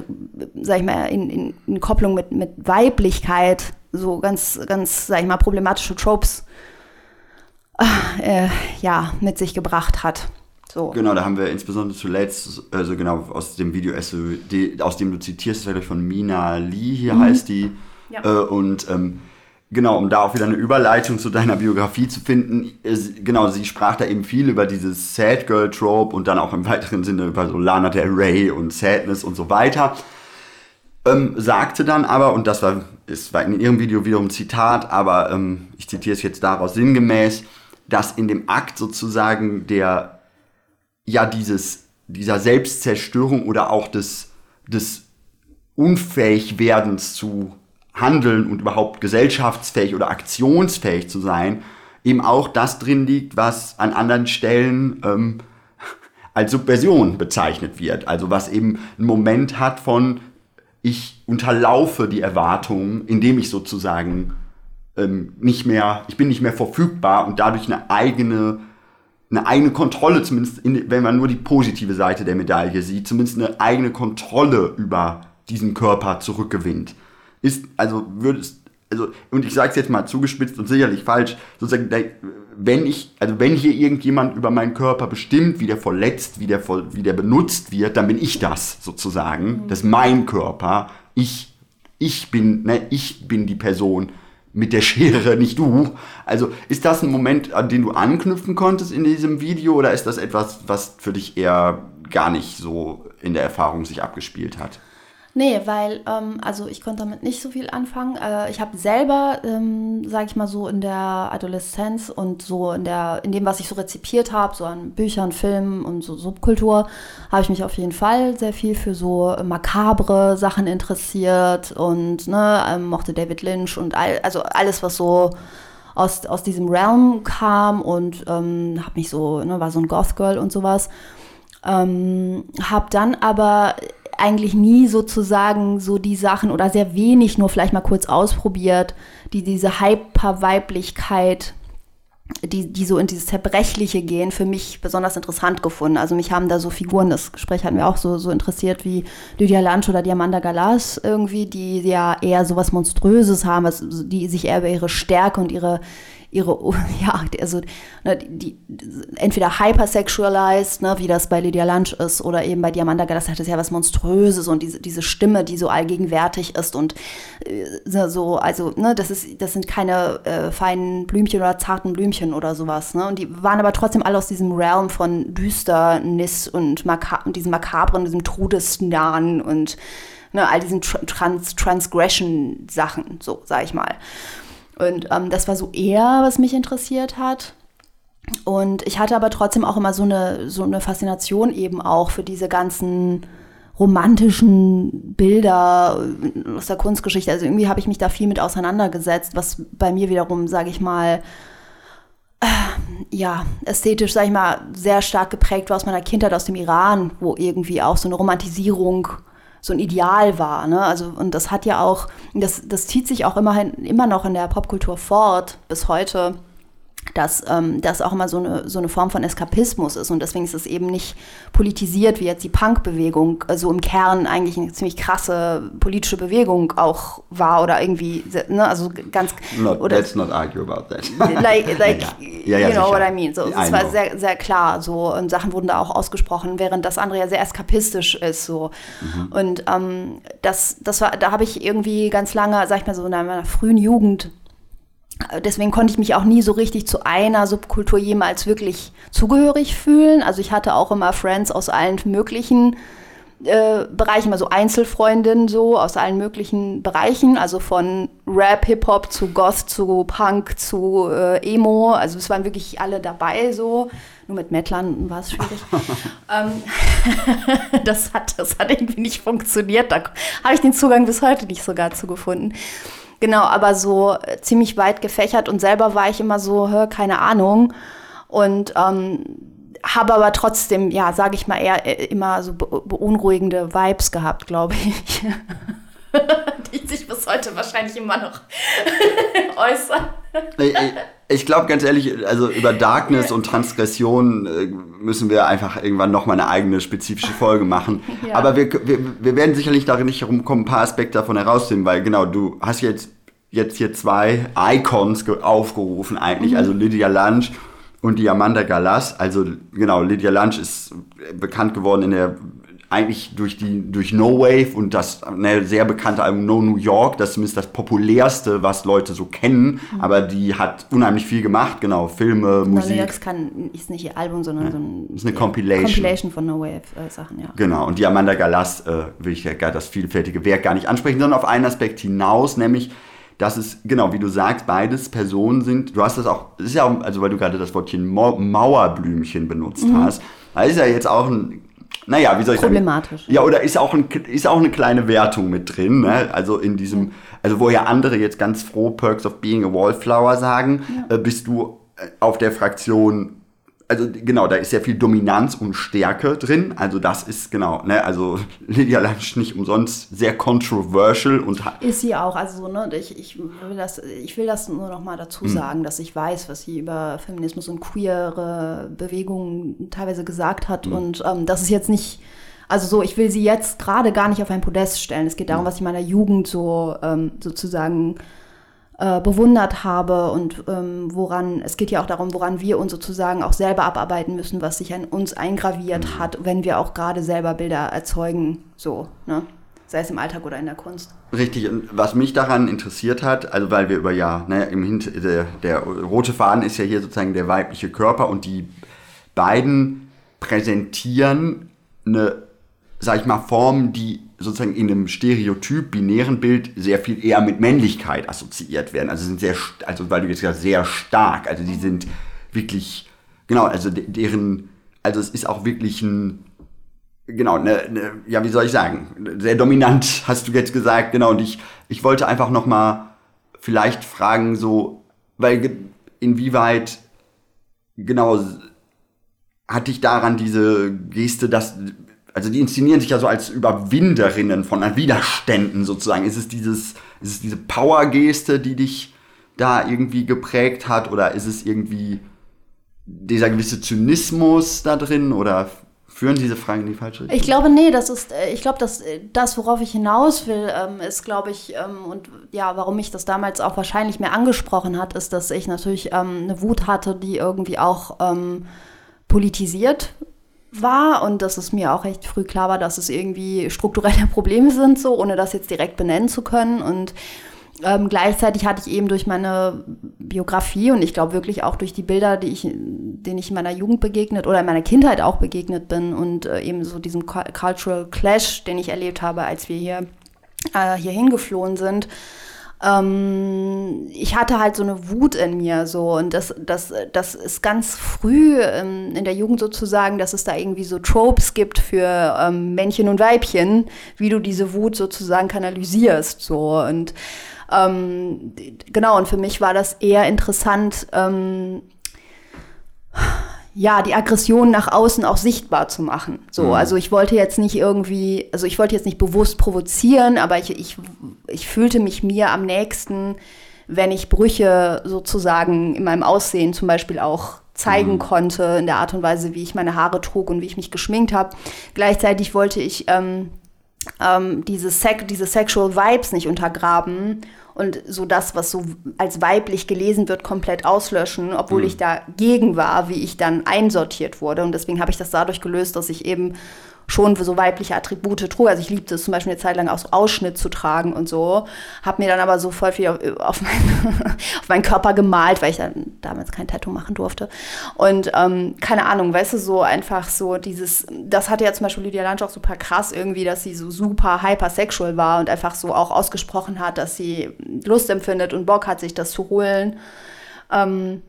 Speaker 2: sag ich mal, in, in, in Kopplung mit, mit Weiblichkeit so ganz, ganz, sag ich mal, problematische Tropes äh, ja, mit sich gebracht hat. So.
Speaker 1: Genau, da haben wir insbesondere zuletzt, also genau aus dem Video, aus dem du zitierst, ist ja von Mina Lee, hier mhm. heißt die,
Speaker 2: Ja.
Speaker 1: Äh, und ähm, genau, um da auch wieder eine Überleitung zu deiner Biografie zu finden, äh, sie- genau, sie sprach da eben viel über dieses Sad Girl Trope und dann auch im weiteren Sinne über so Lana Del Rey und Sadness und so weiter. Ähm, sagte dann aber, und das war, ist, war in ihrem Video wiederum Zitat, aber ähm, ich zitiere es jetzt daraus sinngemäß, dass in dem Akt sozusagen der, ja, dieses, dieser Selbstzerstörung oder auch des, des Unfähigwerdens zu handeln und überhaupt gesellschaftsfähig oder aktionsfähig zu sein, eben auch das drin liegt, was an anderen Stellen ähm, als Subversion bezeichnet wird. Also was eben einen Moment hat von, ich unterlaufe die Erwartungen, indem ich sozusagen ähm, nicht mehr, ich bin nicht mehr verfügbar und dadurch eine eigene, eine eigene Kontrolle, zumindest in, wenn man nur die positive Seite der Medaille sieht, zumindest eine eigene Kontrolle über diesen Körper zurückgewinnt. Ist, also würdest, also, und ich sage es jetzt mal zugespitzt und sicherlich falsch, sozusagen, wenn ich, also wenn hier irgendjemand über meinen Körper bestimmt, wie der verletzt, wie der, wie der benutzt wird, dann bin ich das sozusagen. Das ist mein Körper. Ich, ich bin, ne, ich bin die Person mit der Schere, nicht du. Also ist das ein Moment, an den du anknüpfen konntest in diesem Video oder ist das etwas, was für dich eher gar nicht so in der Erfahrung sich abgespielt hat?
Speaker 2: Nee, weil, ähm, also ich konnte damit nicht so viel anfangen. Äh, ich habe selber, ähm, sage ich mal so, in der Adoleszenz und so in der, in dem, was ich so rezipiert habe, so an Büchern, Filmen und so Subkultur, habe ich mich auf jeden Fall sehr viel für so makabre Sachen interessiert und ne, ähm, mochte David Lynch und all, also alles, was so aus, aus diesem Realm kam und ähm, habe mich so, ne, war so ein Goth Girl und sowas. Ähm, habe dann aber eigentlich nie sozusagen so die Sachen oder sehr wenig nur vielleicht mal kurz ausprobiert, die diese Hyperweiblichkeit, die, die so in dieses Zerbrechliche gehen, für mich besonders interessant gefunden. Also mich haben da so Figuren, das Gespräch hat mir auch so, so interessiert, wie Lydia Lunch oder Diamanda Galas irgendwie, die ja eher so was Monströses haben, was, die sich eher über ihre Stärke und ihre ihre, ja, also ne, die, entweder hypersexualized, ne, wie das bei Lydia Lunch ist, oder eben bei Diamanda Galas hat es ja was Monströses und diese, diese Stimme, die so allgegenwärtig ist und äh, so, also, ne, das ist, das sind keine äh, feinen Blümchen oder zarten Blümchen oder sowas, ne, und die waren aber trotzdem alle aus diesem Realm von Düsternis und, Maka und diesem makabren, diesem Todesnahen und ne, all diesen Trans Transgression-Sachen, so, sag ich mal. Und ähm, das war so eher, was mich interessiert hat. Und ich hatte aber trotzdem auch immer so eine, so eine Faszination eben auch für diese ganzen romantischen Bilder aus der Kunstgeschichte. Also irgendwie habe ich mich da viel mit auseinandergesetzt, was bei mir wiederum, sage ich mal, äh, ja, ästhetisch, sage ich mal, sehr stark geprägt war aus meiner Kindheit aus dem Iran, wo irgendwie auch so eine Romantisierung so ein Ideal war. Ne? Also, und das hat ja auch, das, das zieht sich auch immerhin immer noch in der Popkultur fort bis heute, dass ähm, das auch immer so eine, so eine Form von Eskapismus ist. Und deswegen ist es eben nicht politisiert, wie jetzt die Punk-Bewegung so also im Kern eigentlich eine ziemlich krasse politische Bewegung auch war oder irgendwie, ne? also ganz.
Speaker 1: Not,
Speaker 2: oder,
Speaker 1: let's not argue about that.
Speaker 2: like, like
Speaker 1: ja, ja,
Speaker 2: you know
Speaker 1: sicher.
Speaker 2: what I mean. So, es war sehr, sehr klar so und Sachen wurden da auch ausgesprochen, während das andere ja sehr eskapistisch ist so.
Speaker 1: Mhm.
Speaker 2: Und ähm, das, das war, da habe ich irgendwie ganz lange, sag ich mal so in meiner frühen Jugend Deswegen konnte ich mich auch nie so richtig zu einer Subkultur jemals wirklich zugehörig fühlen. Also ich hatte auch immer Friends aus allen möglichen äh, Bereichen, immer so Einzelfreundinnen so aus allen möglichen Bereichen, also von Rap, Hip-Hop zu Goth zu Punk zu äh, Emo. Also es waren wirklich alle dabei so. Nur mit Mettlern war es schwierig. ähm, das, hat, das hat irgendwie nicht funktioniert. Da habe ich den Zugang bis heute nicht sogar zugefunden. Genau, aber so äh, ziemlich weit gefächert und selber war ich immer so, hör, keine Ahnung. Und ähm, habe aber trotzdem, ja, sage ich mal, eher äh, immer so be beunruhigende Vibes gehabt, glaube ich. Die sich bis heute wahrscheinlich immer noch äußern.
Speaker 1: Ich, ich glaube ganz ehrlich, also über Darkness und Transgression äh, müssen wir einfach irgendwann nochmal eine eigene spezifische Folge machen.
Speaker 2: Ja.
Speaker 1: Aber wir, wir, wir werden sicherlich darin nicht herumkommen, ein paar Aspekte davon herauszunehmen, weil genau, du hast jetzt, jetzt hier zwei Icons ge- aufgerufen eigentlich, also Lydia Lunch und die Amanda Galas. Also genau, Lydia Lunch ist bekannt geworden in der eigentlich durch die durch No Wave und das ne, sehr bekannte Album No New York, das ist zumindest das populärste, was Leute so kennen, mhm. aber die hat unheimlich viel gemacht, genau, Filme, no, Musik. No New York
Speaker 2: kann, ist nicht ihr Album, sondern ja. so ein,
Speaker 1: ist eine Compilation.
Speaker 2: Compilation von No Wave äh, Sachen, ja.
Speaker 1: Genau, und die Amanda Galas äh, will ich ja gar das vielfältige Werk gar nicht ansprechen, sondern auf einen Aspekt hinaus, nämlich dass es, genau, wie du sagst, beides Personen sind. Du hast das auch, das ist ja auch, also weil du gerade das Wortchen Mauerblümchen benutzt mhm. hast, da ist ja jetzt auch ein naja, wie soll ich
Speaker 2: Problematisch.
Speaker 1: sagen? Ja, oder ist auch, ein, ist auch eine kleine Wertung mit drin. Ne? Also in diesem, also wo ja andere jetzt ganz froh Perks of Being a Wallflower sagen, ja. äh, bist du äh, auf der Fraktion also genau, da ist sehr viel Dominanz und Stärke drin. Also das ist genau, ne, also Lydia Lunch nicht umsonst sehr controversial und
Speaker 2: ist sie auch. Also ne, ich, ich will das, ich will das nur noch mal dazu hm. sagen, dass ich weiß, was sie über Feminismus und queere Bewegungen teilweise gesagt hat hm. und ähm, das ist jetzt nicht also so, ich will sie jetzt gerade gar nicht auf ein Podest stellen. Es geht darum, hm. was ich in meiner Jugend so ähm, sozusagen äh, bewundert habe und ähm, woran, es geht ja auch darum, woran wir uns sozusagen auch selber abarbeiten müssen, was sich an uns eingraviert mhm. hat, wenn wir auch gerade selber Bilder erzeugen, so, ne? sei es im Alltag oder in der Kunst.
Speaker 1: Richtig, und was mich daran interessiert hat, also weil wir über ja, ne, im Hint der, der rote Faden ist ja hier sozusagen der weibliche Körper und die beiden präsentieren eine, sag ich mal, Form, die sozusagen in einem Stereotyp, binären Bild sehr viel eher mit Männlichkeit assoziiert werden. Also sind sehr, also weil du jetzt gesagt sehr stark. Also die sind wirklich, genau, also deren, also es ist auch wirklich ein, genau, ne, ne, ja, wie soll ich sagen, sehr dominant, hast du jetzt gesagt, genau. Und ich, ich wollte einfach noch mal vielleicht fragen, so, weil inwieweit, genau, hatte ich daran diese Geste, dass also die inszenieren sich ja so als Überwinderinnen von Widerständen sozusagen. Ist es dieses, ist es diese Power-Geste, die dich da irgendwie geprägt hat, oder ist es irgendwie dieser gewisse Zynismus da drin, oder führen diese Fragen in die falsche
Speaker 2: Richtung? Ich glaube, nee, das ist, äh, ich glaube, dass äh, das, worauf ich hinaus will, ähm, ist, glaube ich, ähm, und ja, warum mich das damals auch wahrscheinlich mehr angesprochen hat, ist, dass ich natürlich ähm, eine Wut hatte, die irgendwie auch politisiert war und dass es mir auch recht früh klar war, dass es irgendwie strukturelle Probleme sind, so ohne das jetzt direkt benennen zu können. Und ähm, gleichzeitig hatte ich eben durch meine Biografie und ich glaube wirklich auch durch die Bilder, die ich, denen ich in meiner Jugend begegnet oder in meiner Kindheit auch begegnet bin und äh, eben so diesem Cultural Clash, den ich erlebt habe, als wir hier, äh, hier hingeflohen sind, ähm, ich hatte halt so eine Wut in mir so. Und das, das, das ist ganz früh ähm, in der Jugend sozusagen, dass es da irgendwie so Tropes gibt für ähm, Männchen und Weibchen, wie du diese Wut sozusagen kanalisierst so. Und ähm, genau und für mich war das eher interessant ähm, ja, die Aggression nach außen auch sichtbar zu machen. So, mhm. also ich wollte jetzt nicht irgendwie, also ich wollte jetzt nicht bewusst provozieren, aber ich, ich, ich fühlte mich mir am nächsten, wenn ich Brüche sozusagen in meinem Aussehen zum Beispiel auch zeigen mhm. konnte, in der Art und Weise, wie ich meine Haare trug und wie ich mich geschminkt habe. Gleichzeitig wollte ich ähm, ähm, diese, Sec diese Sexual Vibes nicht untergraben und so das, was so als weiblich gelesen wird, komplett auslöschen, obwohl mhm. ich dagegen war, wie ich dann einsortiert wurde. Und deswegen habe ich das dadurch gelöst, dass ich eben schon so weibliche Attribute trug. Also ich liebte es zum Beispiel eine Zeit lang auch so Ausschnitt zu tragen und so. Habe mir dann aber so voll viel auf, auf, mein, auf meinen Körper gemalt, weil ich dann damals kein Tattoo machen durfte. Und ähm, keine Ahnung, weißt du, so einfach so dieses, das hatte ja zum Beispiel Lydia Lunch auch super krass irgendwie, dass sie so super hypersexual war und einfach so auch ausgesprochen hat, dass sie Lust empfindet und Bock hat, sich das zu holen. Ähm,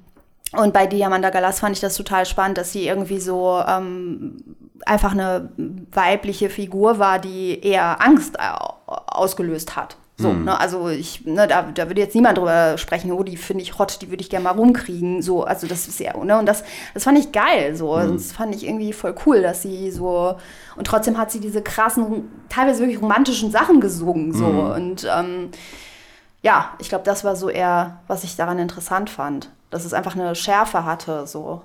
Speaker 2: und bei Diamanda Galas fand ich das total spannend, dass sie irgendwie so ähm, einfach eine weibliche Figur war, die eher Angst ausgelöst hat. So, mhm. ne, also ich, ne, da, da würde jetzt niemand drüber sprechen, oh, die finde ich hot, die würde ich gerne mal rumkriegen. So, also das ist ja, ne, und das, das fand ich geil. So, mhm. das fand ich irgendwie voll cool, dass sie so, und trotzdem hat sie diese krassen, teilweise wirklich romantischen Sachen gesungen. So, mhm. und ähm, ja, ich glaube, das war so eher, was ich daran interessant fand dass es einfach eine Schärfe hatte, so.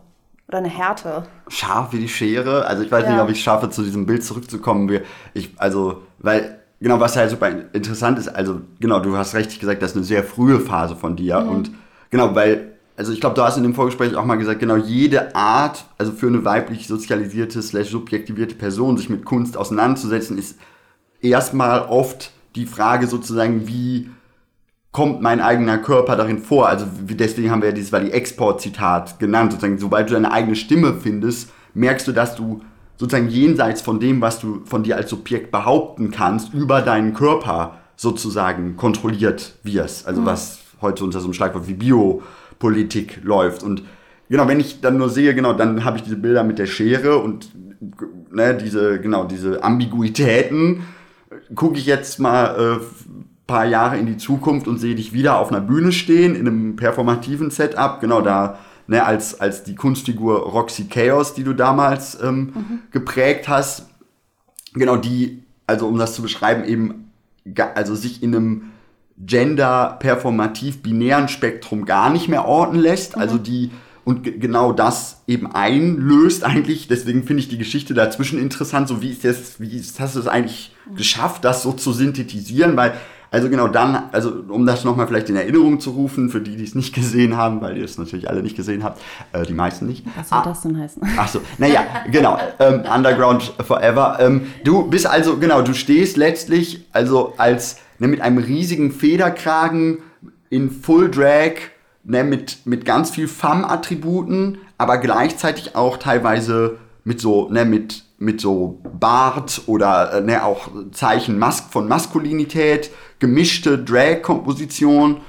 Speaker 2: Oder eine Härte.
Speaker 1: Scharf wie die Schere. Also ich weiß ja. nicht, ob ich es schaffe, zu diesem Bild zurückzukommen. Ich, also, weil, genau, was halt super interessant ist, also genau, du hast richtig gesagt, das ist eine sehr frühe Phase von dir. Mhm. Und genau, weil also ich glaube, du hast in dem Vorgespräch auch mal gesagt, genau jede Art, also für eine weiblich sozialisierte, slash subjektivierte Person, sich mit Kunst auseinanderzusetzen, ist erstmal oft die Frage sozusagen, wie kommt mein eigener Körper darin vor? Also deswegen haben wir ja dieses Wally-Export-Zitat genannt, sozusagen, sobald du deine eigene Stimme findest, merkst du, dass du sozusagen jenseits von dem, was du von dir als Subjekt behaupten kannst, über deinen Körper sozusagen kontrolliert wirst. Also mhm. was heute unter so einem Schlagwort wie Biopolitik läuft. Und genau, wenn ich dann nur sehe, genau, dann habe ich diese Bilder mit der Schere und ne, diese, genau, diese Ambiguitäten. Gucke ich jetzt mal äh, paar Jahre in die Zukunft und sehe dich wieder auf einer Bühne stehen, in einem performativen Setup, genau da, ne, als, als die Kunstfigur Roxy Chaos, die du damals ähm, mhm. geprägt hast. Genau die, also um das zu beschreiben, eben, also sich in einem gender-performativ-binären Spektrum gar nicht mehr orten lässt, mhm. also die und genau das eben einlöst eigentlich. Deswegen finde ich die Geschichte dazwischen interessant. So wie ist das, wie ist, hast du es eigentlich mhm. geschafft, das so zu synthetisieren? Weil also genau dann, also um das nochmal vielleicht in Erinnerung zu rufen, für die, die es nicht gesehen haben, weil ihr es natürlich alle nicht gesehen habt, äh, die meisten nicht.
Speaker 2: Was soll ah, das denn heißen?
Speaker 1: Ach so, naja, genau, ähm, Underground Forever. Ähm, du bist also, genau, du stehst letztlich also als, ne, mit einem riesigen Federkragen in Full Drag, ne, mit, mit ganz viel Femme-Attributen, aber gleichzeitig auch teilweise mit so, ne, mit, mit so Bart oder äh, ne, auch Zeichen Mas von Maskulinität gemischte Drag-Komposition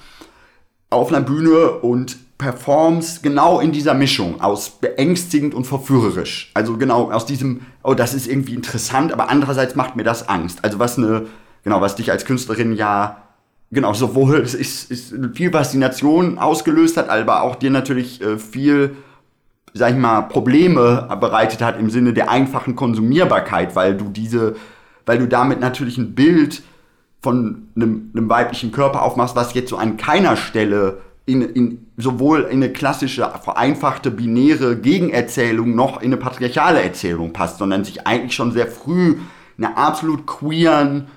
Speaker 1: auf einer Bühne und performst genau in dieser Mischung aus beängstigend und verführerisch. Also genau aus diesem, oh, das ist irgendwie interessant, aber andererseits macht mir das Angst. Also was eine, genau, was dich als Künstlerin ja, genau, sowohl ist, ist viel Faszination ausgelöst hat, aber auch dir natürlich äh, viel, sag ich mal, Probleme bereitet hat im Sinne der einfachen Konsumierbarkeit, weil du diese, weil du damit natürlich ein Bild von einem, einem weiblichen Körper aufmachst, was jetzt so an keiner Stelle in, in, sowohl in eine klassische, vereinfachte, binäre Gegenerzählung noch in eine patriarchale Erzählung passt, sondern sich eigentlich schon sehr früh einer absolut queeren,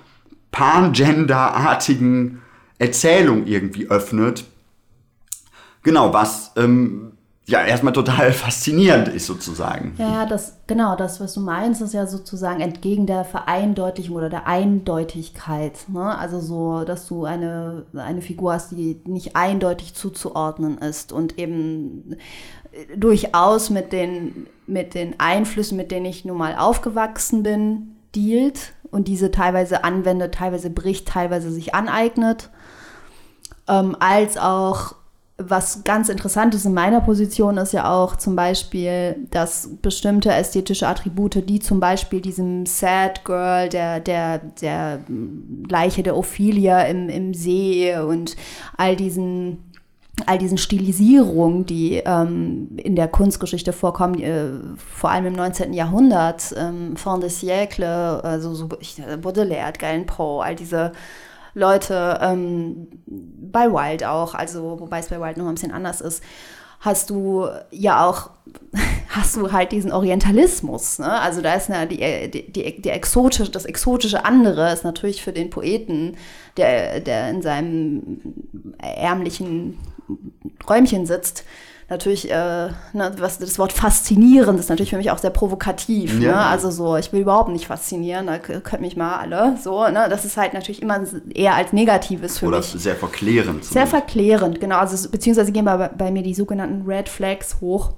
Speaker 1: pangender-artigen Erzählung irgendwie öffnet. Genau, was ähm, ja erstmal total faszinierend ist sozusagen.
Speaker 2: Ja, das genau, das was du meinst, ist ja sozusagen entgegen der Vereindeutigung oder der Eindeutigkeit, ne? Also so, dass du eine eine Figur hast, die nicht eindeutig zuzuordnen ist und eben durchaus mit den mit den Einflüssen, mit denen ich nun mal aufgewachsen bin, dealt und diese teilweise anwendet, teilweise bricht, teilweise sich aneignet, ähm, als auch was ganz interessant ist in meiner Position ist ja auch zum Beispiel, dass bestimmte ästhetische Attribute, die zum Beispiel diesem Sad Girl, der, der, der Leiche der Ophelia im, im See und all diesen all diesen Stilisierungen, die ähm, in der Kunstgeschichte vorkommen, äh, vor allem im 19. Jahrhundert, ähm, Fin de siècle, also so Baudelaire, Edgar Poe, all diese Leute, ähm, bei Wild auch, also wobei es bei Wild noch ein bisschen anders ist, hast du ja auch, hast du halt diesen Orientalismus. Ne? Also da ist die, die, die, die exotische, das exotische andere ist natürlich für den Poeten, der, der in seinem ärmlichen Räumchen sitzt, natürlich, äh, ne, was, das Wort faszinierend ist natürlich für mich auch sehr provokativ. Ne? Ja. Ne? Also so, ich will überhaupt nicht faszinieren, da könnt mich mal alle. So, ne? Das ist halt natürlich immer eher als Negatives für
Speaker 1: Oder
Speaker 2: mich.
Speaker 1: sehr verklärend.
Speaker 2: Sehr verklärend, genau. Also beziehungsweise gehen bei, bei mir die sogenannten Red Flags hoch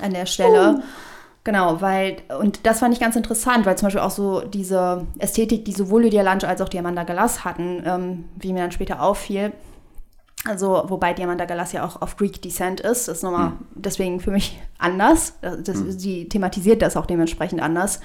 Speaker 2: an der Stelle. Oh. Genau, weil, und das fand ich ganz interessant, weil zum Beispiel auch so diese Ästhetik, die sowohl Lydia Lunch als auch die Amanda Galas hatten, ähm, wie mir dann später auffiel, also, wobei Diamanda Galas ja auch auf Greek Descent ist. Das ist nochmal mhm. deswegen für mich anders. Das, mhm. Sie thematisiert das auch dementsprechend anders.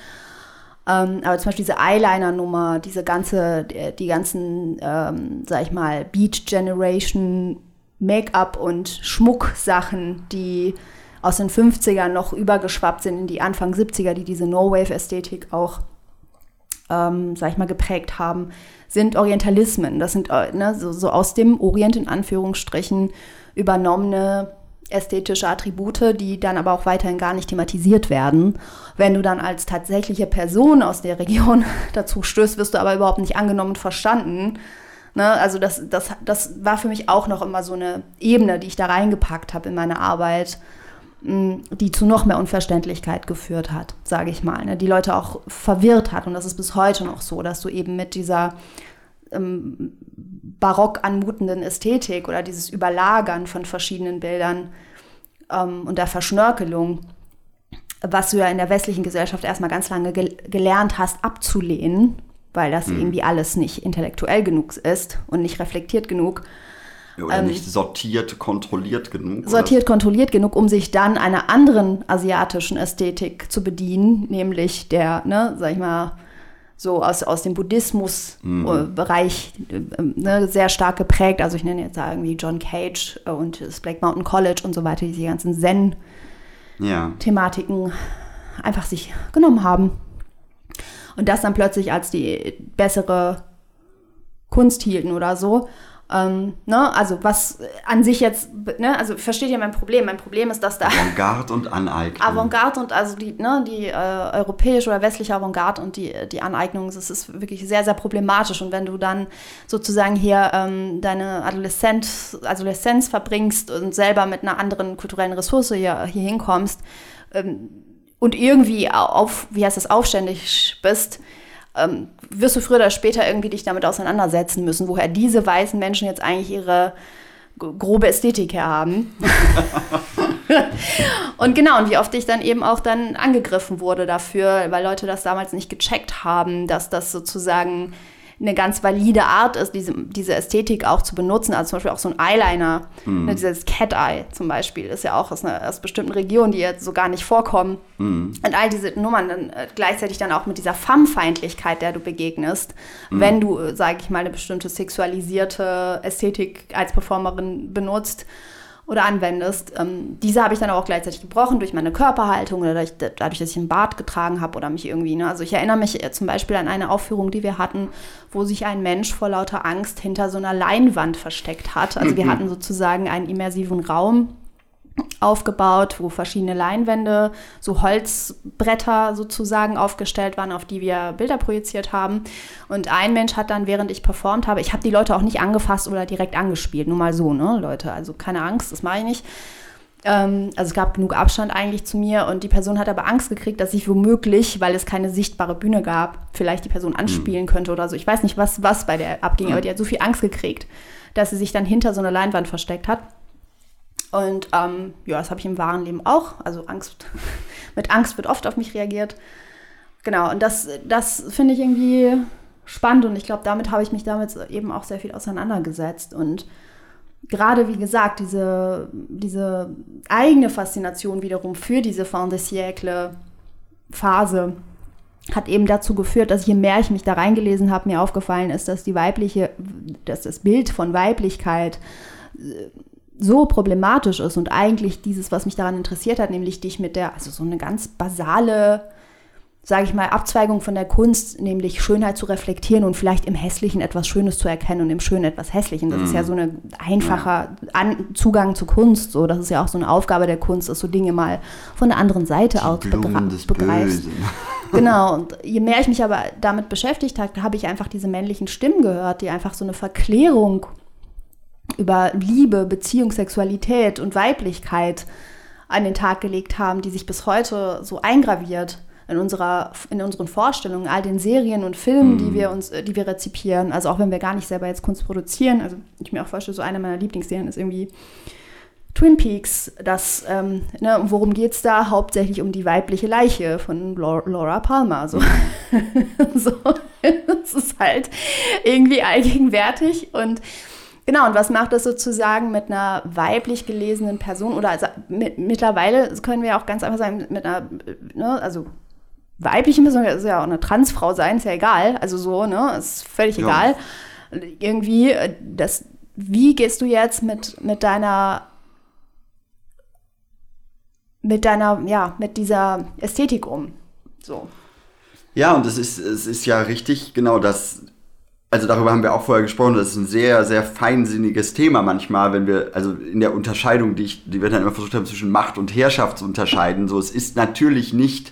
Speaker 2: Ähm, aber zum Beispiel diese Eyeliner-Nummer, diese ganze, die ganzen, ähm, sag ich mal, Beat Generation Make-up und Schmucksachen, die aus den 50ern noch übergeschwappt sind in die Anfang 70er, die diese No-Wave-Ästhetik auch, ähm, sag ich mal, geprägt haben sind Orientalismen. Das sind äh, ne, so, so aus dem Orient in Anführungsstrichen übernommene ästhetische Attribute, die dann aber auch weiterhin gar nicht thematisiert werden. Wenn du dann als tatsächliche Person aus der Region dazu stößt, wirst du aber überhaupt nicht angenommen und verstanden, Ne? Also das, das, das war für mich auch noch immer so eine Ebene, die ich da reingepackt habe in meine Arbeit, die zu noch mehr Unverständlichkeit geführt hat, sage ich mal. Ne? Die Leute auch verwirrt hat. Und das ist bis heute noch so, dass du eben mit dieser ähm, barock anmutenden Ästhetik oder dieses Überlagern von verschiedenen Bildern ähm, und der Verschnörkelung, was du ja in der westlichen Gesellschaft erstmal ganz lange gel gelernt hast, abzulehnen, weil das mhm. irgendwie alles nicht intellektuell genug ist und nicht reflektiert genug.
Speaker 1: Oder ähm, nicht sortiert, kontrolliert genug.
Speaker 2: Sortiert, oder? kontrolliert genug, um sich dann einer anderen asiatischen Ästhetik zu bedienen, nämlich der, ne, sag ich mal, so aus, aus dem Buddhismus-Bereich mhm. äh, ne, sehr stark geprägt. Also ich nenne jetzt da irgendwie John Cage und das Black Mountain College und so weiter, diese ganzen Zen-Thematiken ja. einfach sich genommen haben. Und das dann plötzlich als die bessere Kunst hielten oder so. Ähm, ne? Also was an sich jetzt, ne? also versteht ihr mein Problem? Mein Problem ist, dass da...
Speaker 1: Avantgarde und Aneignung.
Speaker 2: Avantgarde und also die, ne, die äh, europäische oder westliche Avantgarde und die, die Aneignung, das ist wirklich sehr, sehr problematisch. Und wenn du dann sozusagen hier ähm, deine Adoleszenz, Adoleszenz verbringst und selber mit einer anderen kulturellen Ressource hier, hier hinkommst ähm, und irgendwie auf, wie heißt das, aufständig bist, ähm, wirst du früher oder später irgendwie dich damit auseinandersetzen müssen, woher diese weißen Menschen jetzt eigentlich ihre grobe Ästhetik her haben. und genau, und wie oft ich dann eben auch dann angegriffen wurde dafür, weil Leute das damals nicht gecheckt haben, dass das sozusagen eine ganz valide Art ist, diese, diese Ästhetik auch zu benutzen. Also zum Beispiel auch so ein Eyeliner, mm. ne, dieses Cat Eye zum Beispiel, ist ja auch aus einer aus bestimmten Regionen, die jetzt so gar nicht vorkommen. Mm. Und all diese Nummern dann äh, gleichzeitig dann auch mit dieser Femme-Feindlichkeit, der du begegnest, mm. wenn du, äh, sage ich mal, eine bestimmte sexualisierte Ästhetik als Performerin benutzt oder anwendest. Ähm, diese habe ich dann auch gleichzeitig gebrochen durch meine Körperhaltung oder dadurch, dadurch dass ich einen Bart getragen habe oder mich irgendwie. Ne? Also ich erinnere mich äh, zum Beispiel an eine Aufführung, die wir hatten, wo sich ein Mensch vor lauter Angst hinter so einer Leinwand versteckt hat. Also wir hatten sozusagen einen immersiven Raum aufgebaut, wo verschiedene Leinwände, so Holzbretter sozusagen aufgestellt waren, auf die wir Bilder projiziert haben. Und ein Mensch hat dann, während ich performt habe, ich habe die Leute auch nicht angefasst oder direkt angespielt, nur mal so, ne, Leute, also keine Angst, das mache ich nicht. Ähm, also es gab genug Abstand eigentlich zu mir und die Person hat aber Angst gekriegt, dass ich womöglich, weil es keine sichtbare Bühne gab, vielleicht die Person anspielen könnte oder so. Ich weiß nicht, was, was bei der abging, aber die hat so viel Angst gekriegt, dass sie sich dann hinter so einer Leinwand versteckt hat. Und ähm, ja, das habe ich im wahren Leben auch. Also Angst, mit Angst wird oft auf mich reagiert. Genau, und das, das finde ich irgendwie spannend und ich glaube, damit habe ich mich damit eben auch sehr viel auseinandergesetzt. Und gerade, wie gesagt, diese, diese eigene Faszination wiederum für diese Fin de siècle Phase hat eben dazu geführt, dass je mehr ich mich da reingelesen habe, mir aufgefallen ist, dass die weibliche, dass das Bild von Weiblichkeit äh, so problematisch ist und eigentlich dieses, was mich daran interessiert hat, nämlich dich mit der, also so eine ganz basale, sage ich mal, Abzweigung von der Kunst, nämlich Schönheit zu reflektieren und vielleicht im Hässlichen etwas Schönes zu erkennen und im Schönen etwas Hässlichen. Das mhm. ist ja mhm. so ein einfacher An Zugang zur Kunst. So, das ist ja auch so eine Aufgabe der Kunst, dass du Dinge mal von der anderen Seite aus begreifst. Genau, und je mehr ich mich aber damit beschäftigt habe, habe ich einfach diese männlichen Stimmen gehört, die einfach so eine Verklärung über Liebe, Beziehung, Sexualität und Weiblichkeit an den Tag gelegt haben, die sich bis heute so eingraviert in unserer in unseren Vorstellungen, all den Serien und Filmen, mm. die mhm. wir uns, die wir rezipieren. Also auch wenn wir gar nicht selber jetzt Kunst produzieren. Also ich mir auch vorstelle, so eine meiner Lieblingsserien ist irgendwie Twin Peaks. Das, ähm, ne, worum geht es da? Hauptsächlich um die weibliche Leiche von Laura Palmer. So. so. das ist halt irgendwie allgegenwärtig und Genau, und was macht das sozusagen mit einer weiblich gelesenen Person? Oder also mit, mittlerweile können wir auch ganz einfach sagen, mit einer, ne, also weiblichen Person, das ist ja auch eine Transfrau sein, ist ja egal. Also so, ne, ist völlig ja. egal. Irgendwie, äh, das, wie gehst du jetzt mit, mit deiner mit deiner, ja, mit dieser Ästhetik um? So.
Speaker 1: Ja, und es ist, es ist ja richtig, genau, dass also darüber haben wir auch vorher gesprochen, das ist ein sehr, sehr feinsinniges Thema manchmal, wenn wir, also in der Unterscheidung, die, ich, die wir dann immer versucht haben, zwischen Macht und Herrschaft zu unterscheiden. So, es ist natürlich nicht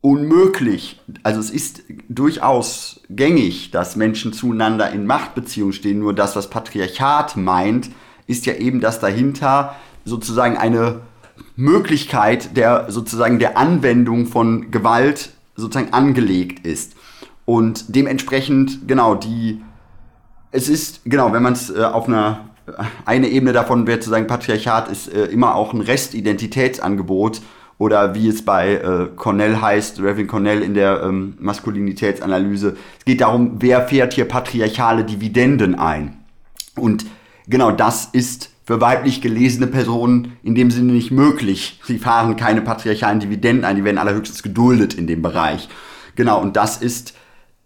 Speaker 1: unmöglich. Also es ist durchaus gängig, dass Menschen zueinander in Machtbeziehungen stehen. Nur das, was Patriarchat meint, ist ja eben, dass dahinter sozusagen eine Möglichkeit der sozusagen der Anwendung von Gewalt sozusagen angelegt ist. Und dementsprechend, genau, die, es ist, genau, wenn man es äh, auf einer, eine Ebene davon wäre zu sagen, Patriarchat ist äh, immer auch ein Restidentitätsangebot oder wie es bei äh, Cornell heißt, Reverend Cornell in der ähm, Maskulinitätsanalyse. Es geht darum, wer fährt hier patriarchale Dividenden ein. Und genau das ist für weiblich gelesene Personen in dem Sinne nicht möglich. Sie fahren keine patriarchalen Dividenden ein, die werden allerhöchstens geduldet in dem Bereich. Genau, und das ist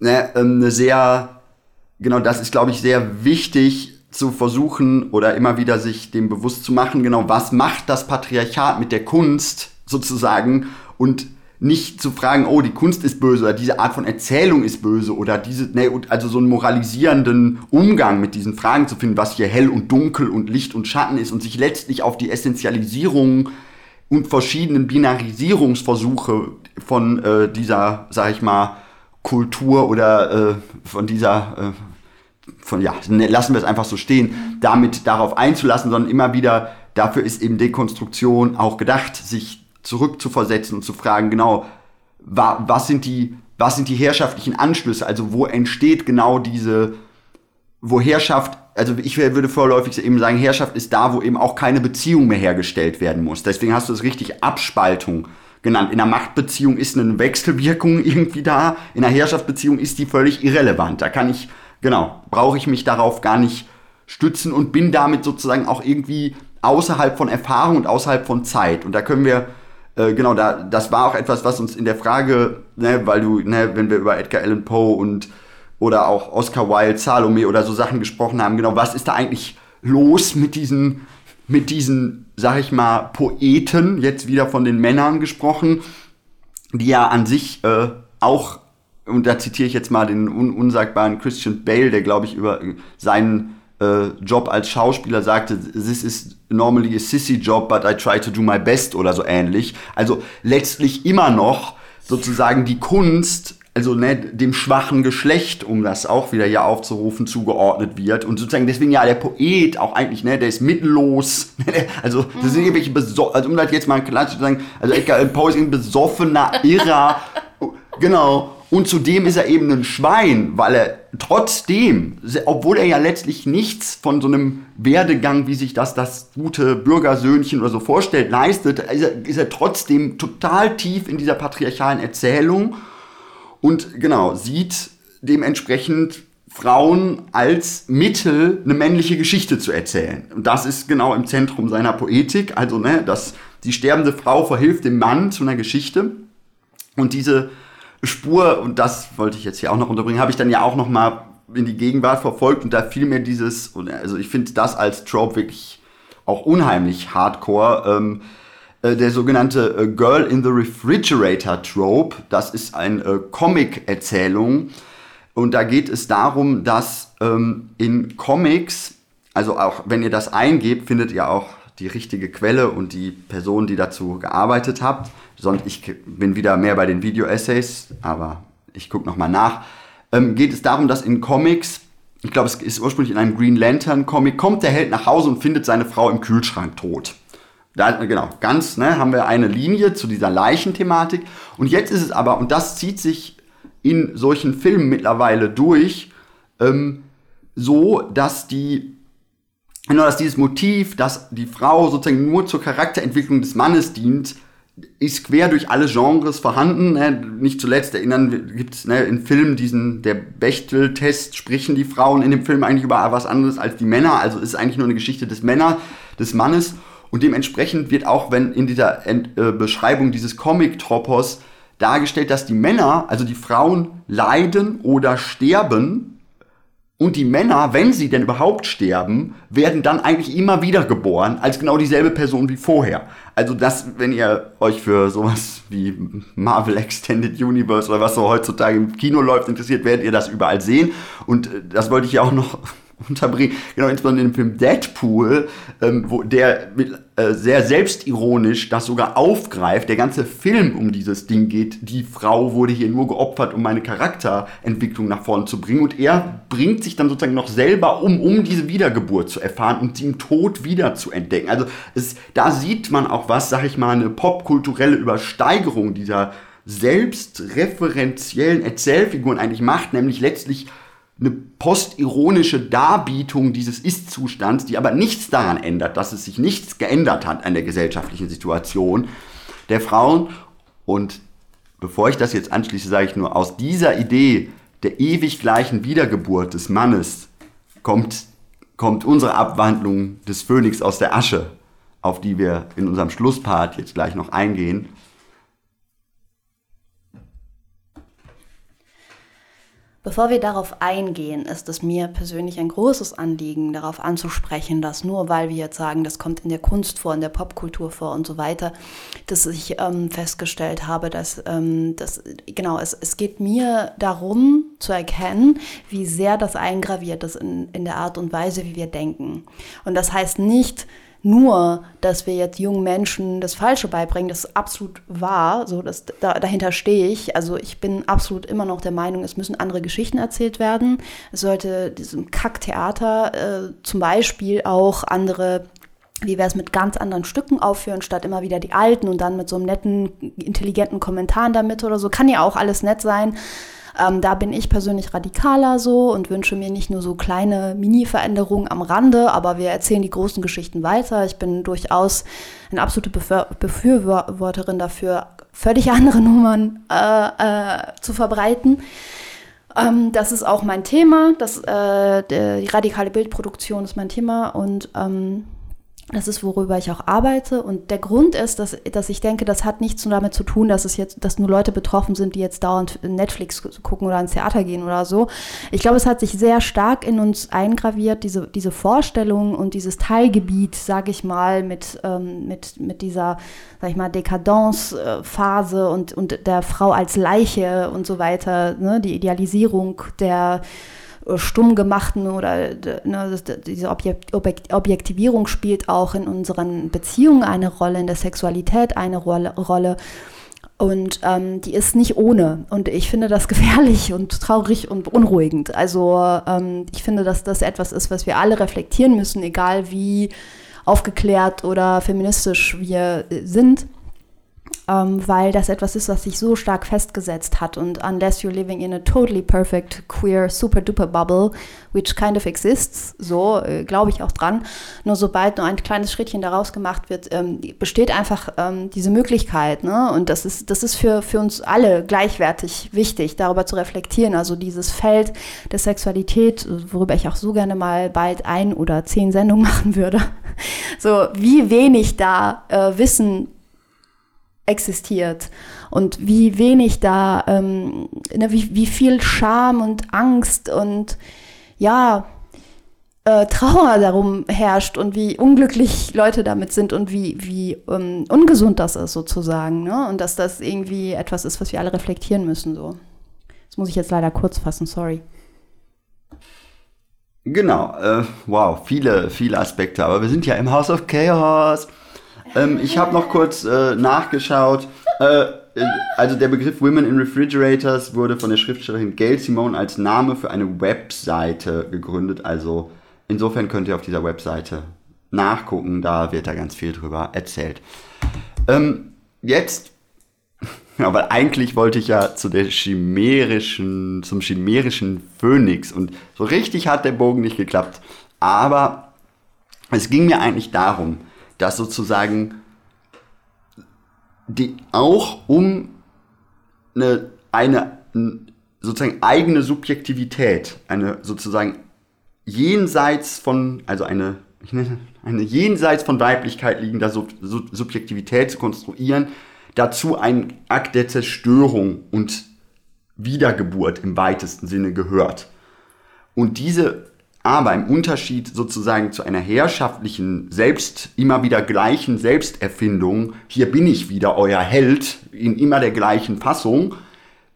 Speaker 1: ne, ähm, eine sehr, genau, das ist, glaube ich, sehr wichtig zu versuchen oder immer wieder sich dem bewusst zu machen, genau, was macht das Patriarchat mit der Kunst sozusagen und nicht zu fragen, oh, die Kunst ist böse oder diese Art von Erzählung ist böse oder diese, ne, also so einen moralisierenden Umgang mit diesen Fragen zu finden, was hier hell und dunkel und Licht und Schatten ist und sich letztlich auf die Essentialisierung und verschiedenen Binarisierungsversuche von äh, dieser, sag ich mal, Kultur oder äh, von dieser, äh, von ja, ne, lassen wir es einfach so stehen, damit darauf einzulassen, sondern immer wieder, dafür ist eben Dekonstruktion auch gedacht, sich zurückzuversetzen und zu fragen, genau, wa, was sind die, was sind die herrschaftlichen Anschlüsse? Also wo entsteht genau diese, wo Herrschaft, also ich würde vorläufig eben sagen, Herrschaft ist da, wo eben auch keine Beziehung mehr hergestellt werden muss. Deswegen hast du es richtig Abspaltung genannt. In einer Machtbeziehung ist eine Wechselwirkung irgendwie da, in einer Herrschaftsbeziehung ist die völlig irrelevant. Da kann ich, genau, brauche ich mich darauf gar nicht stützen und bin damit sozusagen auch irgendwie außerhalb von Erfahrung und außerhalb von Zeit. Und da können wir äh, genau, da, das war auch etwas, was uns in der Frage, ne, weil du, ne, wenn wir über Edgar Allan Poe und oder auch Oscar Wilde, Salome oder so Sachen gesprochen haben, genau, was ist da eigentlich los mit diesen, mit diesen, sag ich mal, Poeten, jetzt wieder von den Männern gesprochen, die ja an sich äh, auch, und da zitiere ich jetzt mal den un unsagbaren Christian Bale, der, glaube ich, über seinen äh, Job als Schauspieler sagte, this is normally a sissy job, but I try to do my best oder so ähnlich. Also letztlich immer noch sozusagen die Kunst, also ne, dem schwachen Geschlecht, um das auch wieder hier aufzurufen, zugeordnet wird. Und sozusagen deswegen ja der Poet auch eigentlich, ne, der ist mittellos. also das sind irgendwelche Beso also um das jetzt mal klar zu sagen, also Edgar Allan Poe ist ein besoffener Irrer. genau. Und zudem ist er eben ein Schwein, weil er trotzdem, obwohl er ja letztlich nichts von so einem Werdegang, wie sich das das gute Bürgersöhnchen oder so vorstellt, leistet, ist er, ist er trotzdem total tief in dieser patriarchalen Erzählung und genau, sieht dementsprechend Frauen als Mittel, eine männliche Geschichte zu erzählen. Und das ist genau im Zentrum seiner Poetik. Also, ne, dass die sterbende Frau verhilft dem Mann zu einer Geschichte. Und diese Spur, und das wollte ich jetzt hier auch noch unterbringen, habe ich dann ja auch noch mal in die Gegenwart verfolgt und da fiel mir dieses, also ich finde das als Trope wirklich auch unheimlich hardcore. Ähm, äh, der sogenannte äh, Girl in the Refrigerator Trope, das ist eine äh, Comic-Erzählung und da geht es darum, dass ähm, in Comics, also auch wenn ihr das eingebt, findet ihr auch die richtige Quelle und die Person, die dazu gearbeitet habt. Sonst ich bin wieder mehr bei den Video-Essays, aber ich gucke nochmal nach. Ähm, geht es darum, dass in Comics, ich glaube, es ist ursprünglich in einem Green Lantern-Comic, kommt der Held nach Hause und findet seine Frau im Kühlschrank tot. Da, genau, ganz, ne, haben wir eine Linie zu dieser Leichenthematik. Und jetzt ist es aber, und das zieht sich in solchen Filmen mittlerweile durch, ähm, so, dass die Genau, dass dieses Motiv, dass die Frau sozusagen nur zur Charakterentwicklung des Mannes dient, ist quer durch alle Genres vorhanden. Ne? Nicht zuletzt erinnern gibt es ne, in Filmen diesen, der Bechtel-Test, sprechen die Frauen in dem Film eigentlich über was anderes als die Männer. Also ist eigentlich nur eine Geschichte des Männer, des Mannes. Und dementsprechend wird auch, wenn in dieser Ent äh, Beschreibung dieses Comic-Tropos dargestellt, dass die Männer, also die Frauen, leiden oder sterben und die Männer, wenn sie denn überhaupt sterben, werden dann eigentlich immer wieder geboren, als genau dieselbe Person wie vorher. Also das, wenn ihr euch für sowas wie Marvel Extended Universe oder was so heutzutage im Kino läuft interessiert, werdet ihr das überall sehen. Und äh, das wollte ich ja auch noch unterbringen. Genau, insbesondere im Film Deadpool, ähm, wo der mit, äh, sehr selbstironisch das sogar aufgreift. Der ganze Film um dieses Ding geht. Die Frau wurde hier nur geopfert, um meine Charakterentwicklung nach vorne zu bringen. Und er bringt sich dann sozusagen noch selber um, um diese Wiedergeburt zu erfahren und sie im Tod wieder zu entdecken. Also es, da sieht man auch was, sag ich mal, eine popkulturelle Übersteigerung dieser selbstreferenziellen Erzählfiguren eigentlich macht, nämlich letztlich eine postironische Darbietung dieses Ist-Zustands, die aber nichts daran ändert, dass es sich nichts geändert hat an der gesellschaftlichen Situation der Frauen. Und bevor ich das jetzt anschließe, sage ich nur, aus dieser Idee der ewig gleichen Wiedergeburt des Mannes kommt, kommt unsere Abwandlung des Phönix aus der Asche, auf die wir in unserem Schlusspart jetzt gleich noch eingehen.
Speaker 2: Bevor wir darauf eingehen, ist es mir persönlich ein großes Anliegen, darauf anzusprechen, dass nur weil wir jetzt sagen, das kommt in der Kunst vor, in der Popkultur vor und so weiter, dass ich ähm, festgestellt habe, dass, ähm, dass genau, es, es geht mir darum zu erkennen, wie sehr das eingraviert ist in, in der Art und Weise, wie wir denken. Und das heißt nicht, nur, dass wir jetzt jungen Menschen das Falsche beibringen, das ist absolut wahr. So, das, da, dahinter stehe ich. Also ich bin absolut immer noch der Meinung, es müssen andere Geschichten erzählt werden. Es sollte diesem Kacktheater äh, zum Beispiel auch andere wie wäre es mit ganz anderen Stücken aufführen, statt immer wieder die alten und dann mit so einem netten, intelligenten Kommentar in der Mitte oder so. Kann ja auch alles nett sein. Ähm, da bin ich persönlich radikaler so und wünsche mir nicht nur so kleine Mini-Veränderungen am Rande, aber wir erzählen die großen Geschichten weiter. Ich bin durchaus eine absolute Befür Befürworterin dafür, völlig andere Nummern äh, äh, zu verbreiten. Ähm, das ist auch mein Thema. Das, äh, die radikale Bildproduktion ist mein Thema und ähm, das ist, worüber ich auch arbeite. Und der Grund ist, dass, dass ich denke, das hat nichts damit zu tun, dass es jetzt, dass nur Leute betroffen sind, die jetzt dauernd Netflix gucken oder ins Theater gehen oder so. Ich glaube, es hat sich sehr stark in uns eingraviert, diese, diese Vorstellung und dieses Teilgebiet, sage ich mal, mit, ähm, mit, mit dieser, sag ich mal, Dekadenzphase und, und der Frau als Leiche und so weiter, ne? die Idealisierung der stumm gemachten oder ne, diese Objekt, Objektivierung spielt auch in unseren Beziehungen eine Rolle, in der Sexualität eine Rolle. Rolle. Und ähm, die ist nicht ohne. Und ich finde das gefährlich und traurig und beunruhigend. Also ähm, ich finde, dass das etwas ist, was wir alle reflektieren müssen, egal wie aufgeklärt oder feministisch wir sind ähm, weil das etwas ist, was sich so stark festgesetzt hat. Und unless you're living in a totally perfect, queer, super duper bubble, which kind of exists, so äh, glaube ich auch dran, nur sobald nur ein kleines Schrittchen daraus gemacht wird, ähm, besteht einfach ähm, diese Möglichkeit. Ne? Und das ist, das ist für, für uns alle gleichwertig wichtig, darüber zu reflektieren. Also dieses Feld der Sexualität, worüber ich auch so gerne mal bald ein oder zehn Sendungen machen würde. So, wie wenig da äh, Wissen existiert und wie wenig da, ähm, ne, wie, wie viel Scham und Angst und ja, äh, Trauer darum herrscht und wie unglücklich Leute damit sind und wie, wie ähm, ungesund das ist sozusagen. Ne? Und dass das irgendwie etwas ist, was wir alle reflektieren müssen. So. Das muss ich jetzt leider kurz fassen, sorry.
Speaker 1: Genau, äh, wow, viele, viele Aspekte, aber wir sind ja im House of Chaos. Ähm, ich habe noch kurz äh, nachgeschaut. Äh, also der Begriff Women in Refrigerators wurde von der Schriftstellerin Gail Simone als Name für eine Webseite gegründet. Also insofern könnt ihr auf dieser Webseite nachgucken. Da wird da ganz viel drüber erzählt. Ähm, jetzt, weil eigentlich wollte ich ja zu der chimärischen, zum chimärischen Phönix und so richtig hat der Bogen nicht geklappt. Aber es ging mir eigentlich darum, dass sozusagen die auch um eine, eine sozusagen eigene Subjektivität, eine sozusagen jenseits von, also eine, eine jenseits von Weiblichkeit liegender Sub Sub Subjektivität zu konstruieren, dazu ein Akt der Zerstörung und Wiedergeburt im weitesten Sinne gehört. Und diese aber im Unterschied sozusagen zu einer herrschaftlichen, selbst immer wieder gleichen Selbsterfindung, hier bin ich wieder euer Held in immer der gleichen Fassung,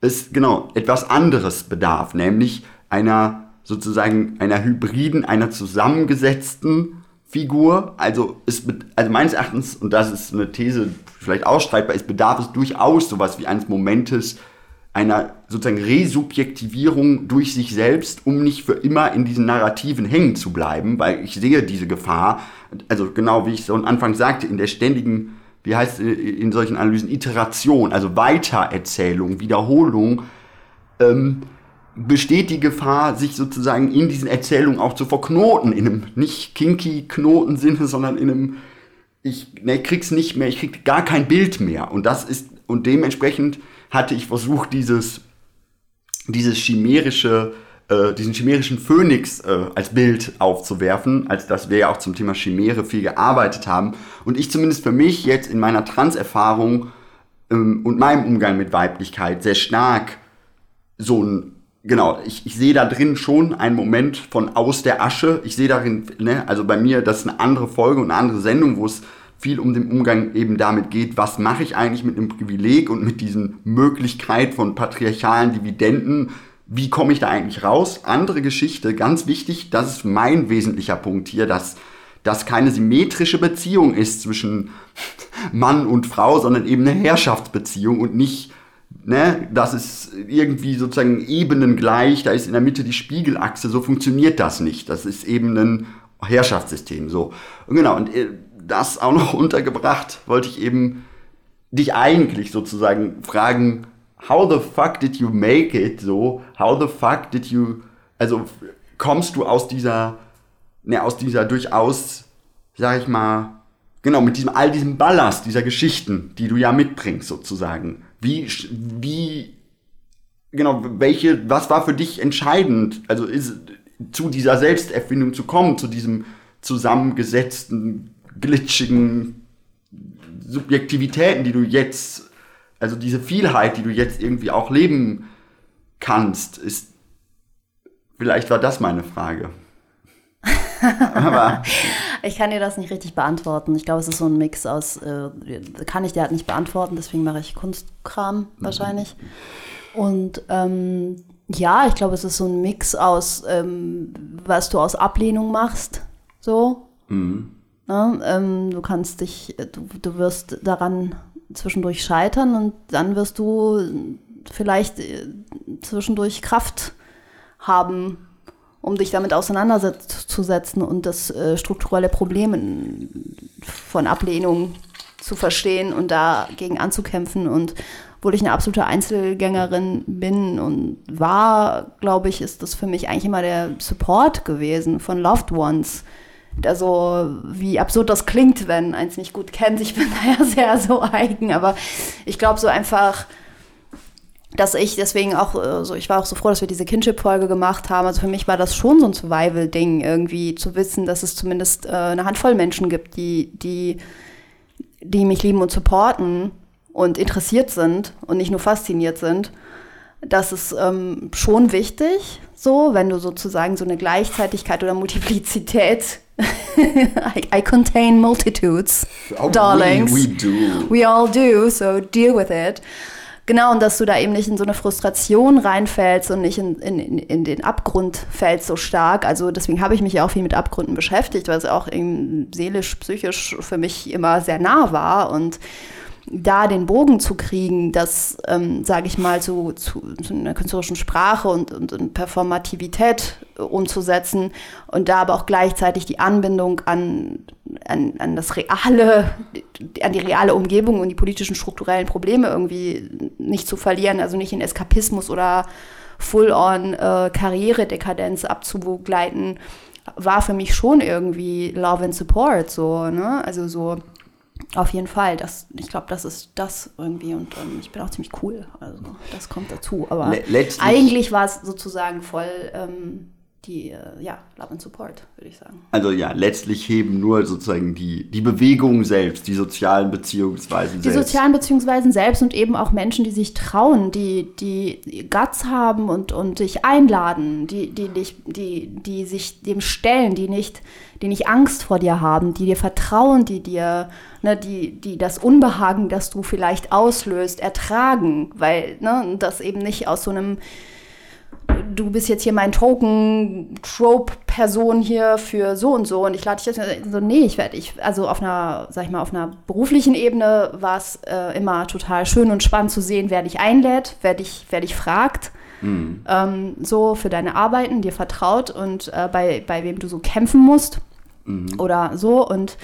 Speaker 1: es genau etwas anderes bedarf, nämlich einer sozusagen einer hybriden, einer zusammengesetzten Figur. Also, es, also meines Erachtens, und das ist eine These vielleicht ausstreitbar, es bedarf es durchaus sowas wie eines Momentes einer sozusagen Resubjektivierung durch sich selbst, um nicht für immer in diesen Narrativen hängen zu bleiben, weil ich sehe diese Gefahr, also genau wie ich so am Anfang sagte, in der ständigen, wie heißt es in solchen Analysen, Iteration, also Weitererzählung, Wiederholung, ähm, besteht die Gefahr, sich sozusagen in diesen Erzählungen auch zu verknoten, in einem nicht kinky Knotensinne, sondern in einem, ich ne, krieg's nicht mehr, ich krieg gar kein Bild mehr. Und das ist, und dementsprechend hatte ich versucht, dieses, dieses chimärische, äh, diesen chimärischen Phönix äh, als Bild aufzuwerfen, als dass wir ja auch zum Thema Chimäre viel gearbeitet haben. Und ich zumindest für mich jetzt in meiner Transerfahrung ähm, und meinem Umgang mit Weiblichkeit sehr stark so ein genau, ich, ich sehe da drin schon einen Moment von aus der Asche. Ich sehe darin, ne, also bei mir, das ist eine andere Folge und eine andere Sendung, wo es viel um den Umgang eben damit geht, was mache ich eigentlich mit einem Privileg und mit diesen Möglichkeit von patriarchalen Dividenden, wie komme ich da eigentlich raus? Andere Geschichte, ganz wichtig, das ist mein wesentlicher Punkt hier, dass das keine symmetrische Beziehung ist zwischen Mann und Frau, sondern eben eine Herrschaftsbeziehung und nicht, ne, das ist irgendwie sozusagen ebenengleich, da ist in der Mitte die Spiegelachse, so funktioniert das nicht. Das ist eben ein Herrschaftssystem, so. Und genau, und äh, das auch noch untergebracht, wollte ich eben dich eigentlich sozusagen fragen, how the fuck did you make it so? How the fuck did you, also kommst du aus dieser, ne, aus dieser durchaus, sag ich mal, genau, mit diesem, all diesem Ballast dieser Geschichten, die du ja mitbringst sozusagen. Wie, wie, genau, welche, was war für dich entscheidend, also ist, zu dieser Selbsterfindung zu kommen, zu diesem zusammengesetzten glitschigen Subjektivitäten, die du jetzt, also diese Vielheit, die du jetzt irgendwie auch leben kannst, ist, vielleicht war das meine Frage.
Speaker 2: Aber ich kann dir das nicht richtig beantworten. Ich glaube, es ist so ein Mix aus, äh, kann ich dir halt nicht beantworten, deswegen mache ich Kunstkram wahrscheinlich. Mhm. Und ähm, ja, ich glaube, es ist so ein Mix aus, ähm, was du aus Ablehnung machst, so. Mhm. Ne? Ähm, du kannst dich, du, du wirst daran zwischendurch scheitern und dann wirst du vielleicht äh, zwischendurch Kraft haben, um dich damit auseinanderzusetzen und das äh, strukturelle Problem von Ablehnung zu verstehen und dagegen anzukämpfen. Und obwohl ich eine absolute Einzelgängerin bin und war, glaube ich, ist das für mich eigentlich immer der Support gewesen von Loved Ones also wie absurd das klingt, wenn eins nicht gut kennt. Ich bin da ja sehr so eigen, aber ich glaube so einfach, dass ich deswegen auch äh, so, ich war auch so froh, dass wir diese Kinship-Folge gemacht haben. Also für mich war das schon so ein Survival-Ding, irgendwie zu wissen, dass es zumindest äh, eine Handvoll Menschen gibt, die, die, die mich lieben und supporten und interessiert sind und nicht nur fasziniert sind. Das ist ähm, schon wichtig, so, wenn du sozusagen so eine Gleichzeitigkeit oder Multiplizität I, I, contain multitudes, oh, darlings.
Speaker 1: We, we, do.
Speaker 2: We all do, so deal with it. Genau, und dass du da eben nicht in so eine Frustration reinfällst und nicht in, in, in den Abgrund fällst so stark. Also deswegen habe ich mich ja auch viel mit Abgründen beschäftigt, weil es auch seelisch, psychisch für mich immer sehr nah war. Und da den Bogen zu kriegen, das, ähm, sage ich mal, zu, zu, zu, einer künstlerischen Sprache und, und, und Performativität umzusetzen und da aber auch gleichzeitig die Anbindung an, an, an das reale, an die reale Umgebung und die politischen strukturellen Probleme irgendwie nicht zu verlieren, also nicht in Eskapismus oder Full-on äh, Karrieredekadenz abzugleiten, war für mich schon irgendwie Love and Support, so, ne? Also so auf jeden Fall. Das, ich glaube, das ist das irgendwie und ähm, ich bin auch ziemlich cool. Also das kommt dazu. Aber eigentlich war es sozusagen voll ähm, die, äh, ja, Love and Support, würde ich sagen.
Speaker 1: Also ja, letztlich heben nur sozusagen die, die Bewegungen selbst, die sozialen Beziehungsweisen
Speaker 2: selbst. Die sozialen Beziehungsweisen selbst und eben auch Menschen, die sich trauen, die, die Guts haben und, und dich einladen, die, die, die, die, die sich dem stellen, die nicht, die nicht Angst vor dir haben, die dir vertrauen, die dir, ne, die, die das Unbehagen, das du vielleicht auslöst, ertragen, weil ne, das eben nicht aus so einem du bist jetzt hier mein Token-Trope-Person hier für so und so und ich lade dich jetzt so, nee, ich werde, ich, also auf einer, sag ich mal, auf einer beruflichen Ebene war es äh, immer total schön und spannend zu sehen, wer dich einlädt, wer dich, wer dich fragt. Mhm. Ähm, so für deine Arbeiten, dir vertraut und äh, bei, bei wem du so kämpfen musst mhm. oder so. Und,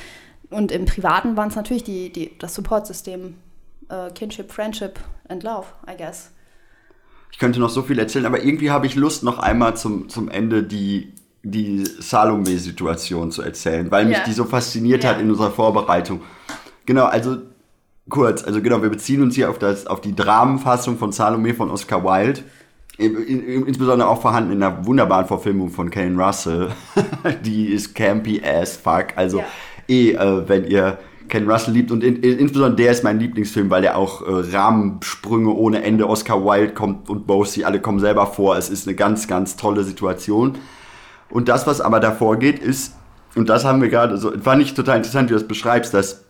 Speaker 2: und im Privaten waren es natürlich die, die, das Supportsystem, äh, Kinship, Friendship and Love, I guess.
Speaker 1: Ich könnte noch so viel erzählen, aber irgendwie habe ich Lust, noch einmal zum, zum Ende die, die Salome-Situation zu erzählen, weil mich yeah. die so fasziniert yeah. hat in unserer Vorbereitung. Genau, also kurz, also genau, wir beziehen uns hier auf, das, auf die Dramenfassung von Salome von Oscar Wilde. Insbesondere auch vorhanden in einer wunderbaren Verfilmung von Kane Russell. die ist campy as fuck. Also ja. eh, äh, wenn ihr Ken Russell liebt und in, insbesondere der ist mein Lieblingsfilm, weil der auch äh, Rahmensprünge ohne Ende, Oscar Wilde kommt und Bosie, alle kommen selber vor. Es ist eine ganz, ganz tolle Situation. Und das, was aber davor geht, ist, und das haben wir gerade so, fand ich total interessant, wie du das beschreibst, dass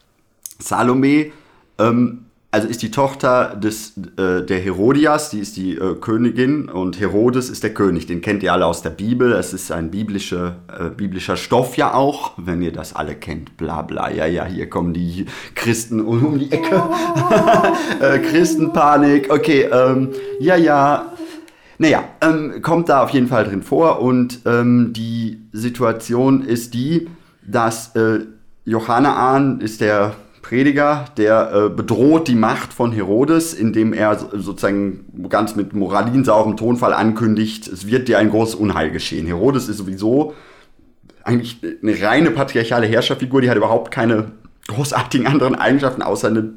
Speaker 1: Salome ähm, also ist die Tochter des, äh, der Herodias, die ist die äh, Königin und Herodes ist der König. Den kennt ihr alle aus der Bibel. Es ist ein biblische, äh, biblischer Stoff ja auch, wenn ihr das alle kennt. Bla bla. Ja, ja, hier kommen die Christen um die Ecke. Äh, Christenpanik. Okay, ähm, ja, ja. Naja, ähm, kommt da auf jeden Fall drin vor und ähm, die Situation ist die, dass äh, Johanna ist der Prediger, der äh, bedroht die Macht von Herodes, indem er sozusagen ganz mit moralinsaurem Tonfall ankündigt, es wird dir ein großes Unheil geschehen. Herodes ist sowieso eigentlich eine reine patriarchale Herrscherfigur, die hat überhaupt keine großartigen anderen Eigenschaften, außer eine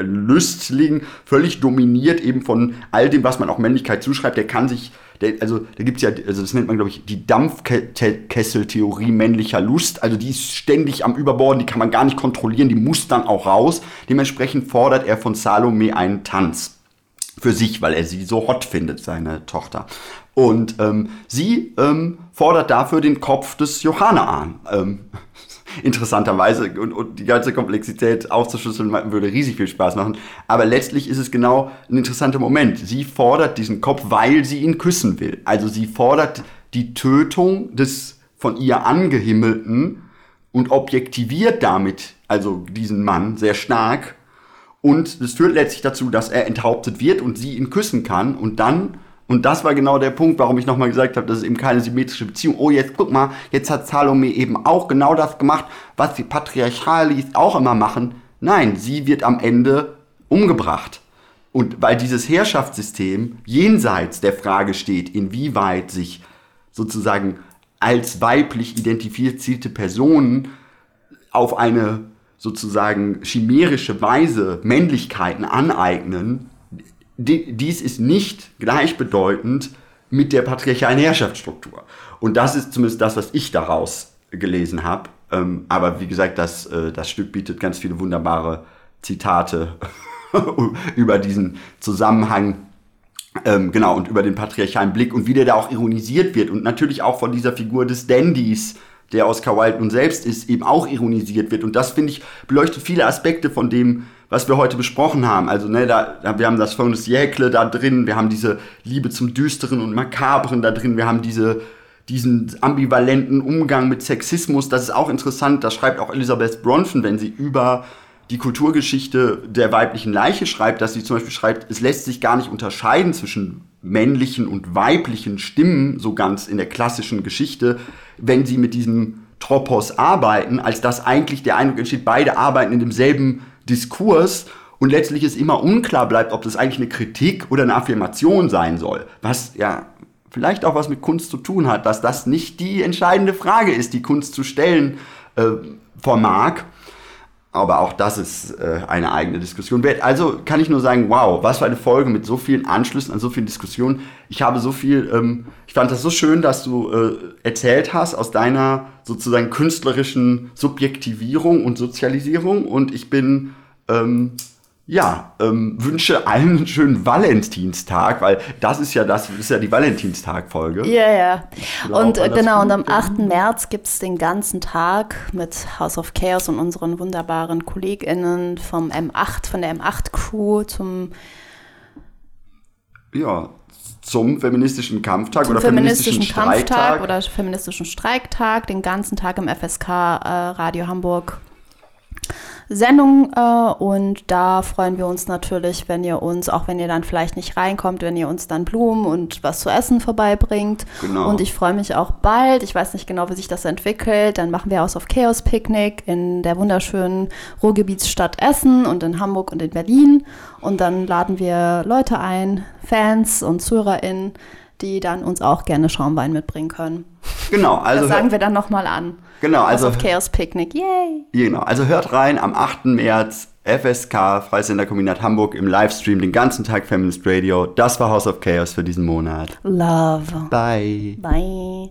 Speaker 1: Lüstling, völlig dominiert eben von all dem, was man auch Männlichkeit zuschreibt. Der kann sich der, also da gibt es ja, also das nennt man, glaube ich, die Dampfkesseltheorie männlicher Lust. Also die ist ständig am Überborden, die kann man gar nicht kontrollieren, die muss dann auch raus. Dementsprechend fordert er von Salome einen Tanz für sich, weil er sie so hot findet, seine Tochter. Und ähm, sie ähm, fordert dafür den Kopf des Johanna an. Ähm, interessanterweise und, und die ganze Komplexität aufzuschlüsseln würde riesig viel Spaß machen. Aber letztlich ist es genau ein interessanter Moment. Sie fordert diesen Kopf, weil sie ihn küssen will. Also sie fordert die Tötung des von ihr angehimmelten und objektiviert damit also diesen Mann sehr stark. Und das führt letztlich dazu, dass er enthauptet wird und sie ihn küssen kann und dann und das war genau der Punkt, warum ich nochmal gesagt habe, das ist eben keine symmetrische Beziehung. Oh, jetzt guck mal, jetzt hat Salome eben auch genau das gemacht, was die Patriarchalis auch immer machen. Nein, sie wird am Ende umgebracht. Und weil dieses Herrschaftssystem jenseits der Frage steht, inwieweit sich sozusagen als weiblich identifizierte Personen auf eine sozusagen chimärische Weise Männlichkeiten aneignen, dies ist nicht gleichbedeutend mit der patriarchalen Herrschaftsstruktur. Und das ist zumindest das, was ich daraus gelesen habe. Ähm, aber wie gesagt, das, äh, das Stück bietet ganz viele wunderbare Zitate über diesen Zusammenhang. Ähm, genau, und über den patriarchalen Blick und wie der da auch ironisiert wird und natürlich auch von dieser Figur des Dandys, der Oscar Wilde nun selbst ist, eben auch ironisiert wird. Und das, finde ich, beleuchtet viele Aspekte von dem, was wir heute besprochen haben. Also, ne, da, wir haben das Fond des Jäkle da drin, wir haben diese Liebe zum Düsteren und Makabren da drin, wir haben diese, diesen ambivalenten Umgang mit Sexismus. Das ist auch interessant, das schreibt auch Elisabeth Bronfen, wenn sie über die Kulturgeschichte der weiblichen Leiche schreibt, dass sie zum Beispiel schreibt, es lässt sich gar nicht unterscheiden zwischen männlichen und weiblichen Stimmen, so ganz in der klassischen Geschichte, wenn sie mit diesem Tropos arbeiten, als dass eigentlich der Eindruck entsteht, beide arbeiten in demselben Diskurs und letztlich es immer unklar bleibt, ob das eigentlich eine Kritik oder eine Affirmation sein soll. Was ja vielleicht auch was mit Kunst zu tun hat, dass das nicht die entscheidende Frage ist, die Kunst zu stellen äh, vermag. Aber auch das ist äh, eine eigene Diskussion wert. Also kann ich nur sagen, wow, was für eine Folge mit so vielen Anschlüssen an so vielen Diskussionen. Ich habe so viel, ähm, ich fand das so schön, dass du äh, erzählt hast aus deiner sozusagen künstlerischen Subjektivierung und Sozialisierung. Und ich bin ähm, ja, ähm, wünsche allen einen schönen Valentinstag, weil das ist ja das ist ja die Valentinstag-Folge.
Speaker 2: Ja, ja. Und äh, genau, und am 8. März gibt es den ganzen Tag mit House of Chaos und unseren wunderbaren KollegInnen vom M8, von der M8-Crew zum
Speaker 1: ja, zum feministischen Kampftag
Speaker 2: Zum
Speaker 1: oder
Speaker 2: feministischen
Speaker 1: feministischen,
Speaker 2: Kampftag
Speaker 1: Streiktag.
Speaker 2: oder feministischen Streiktag, den ganzen Tag im FSK äh, Radio Hamburg Sendung äh, und da freuen wir uns natürlich, wenn ihr uns, auch wenn ihr dann vielleicht nicht reinkommt, wenn ihr uns dann Blumen und was zu essen vorbeibringt.
Speaker 1: Genau.
Speaker 2: Und ich freue mich auch bald, ich weiß nicht genau, wie sich das entwickelt, dann machen wir House of Chaos Picknick in der wunderschönen Ruhrgebietsstadt Essen und in Hamburg und in Berlin und dann laden wir Leute ein, Fans und ZuhörerInnen, die dann uns auch gerne Schaumwein mitbringen können.
Speaker 1: Genau, also
Speaker 2: Das sagen wir dann nochmal an.
Speaker 1: Genau, also-
Speaker 2: House of Chaos Picknick, yay!
Speaker 1: Genau, also hört rein am 8. März FSK, Freisender Kombinat Hamburg im Livestream den ganzen Tag Feminist Radio. Das war House of Chaos für diesen Monat.
Speaker 2: Love.
Speaker 1: Bye.
Speaker 2: Bye.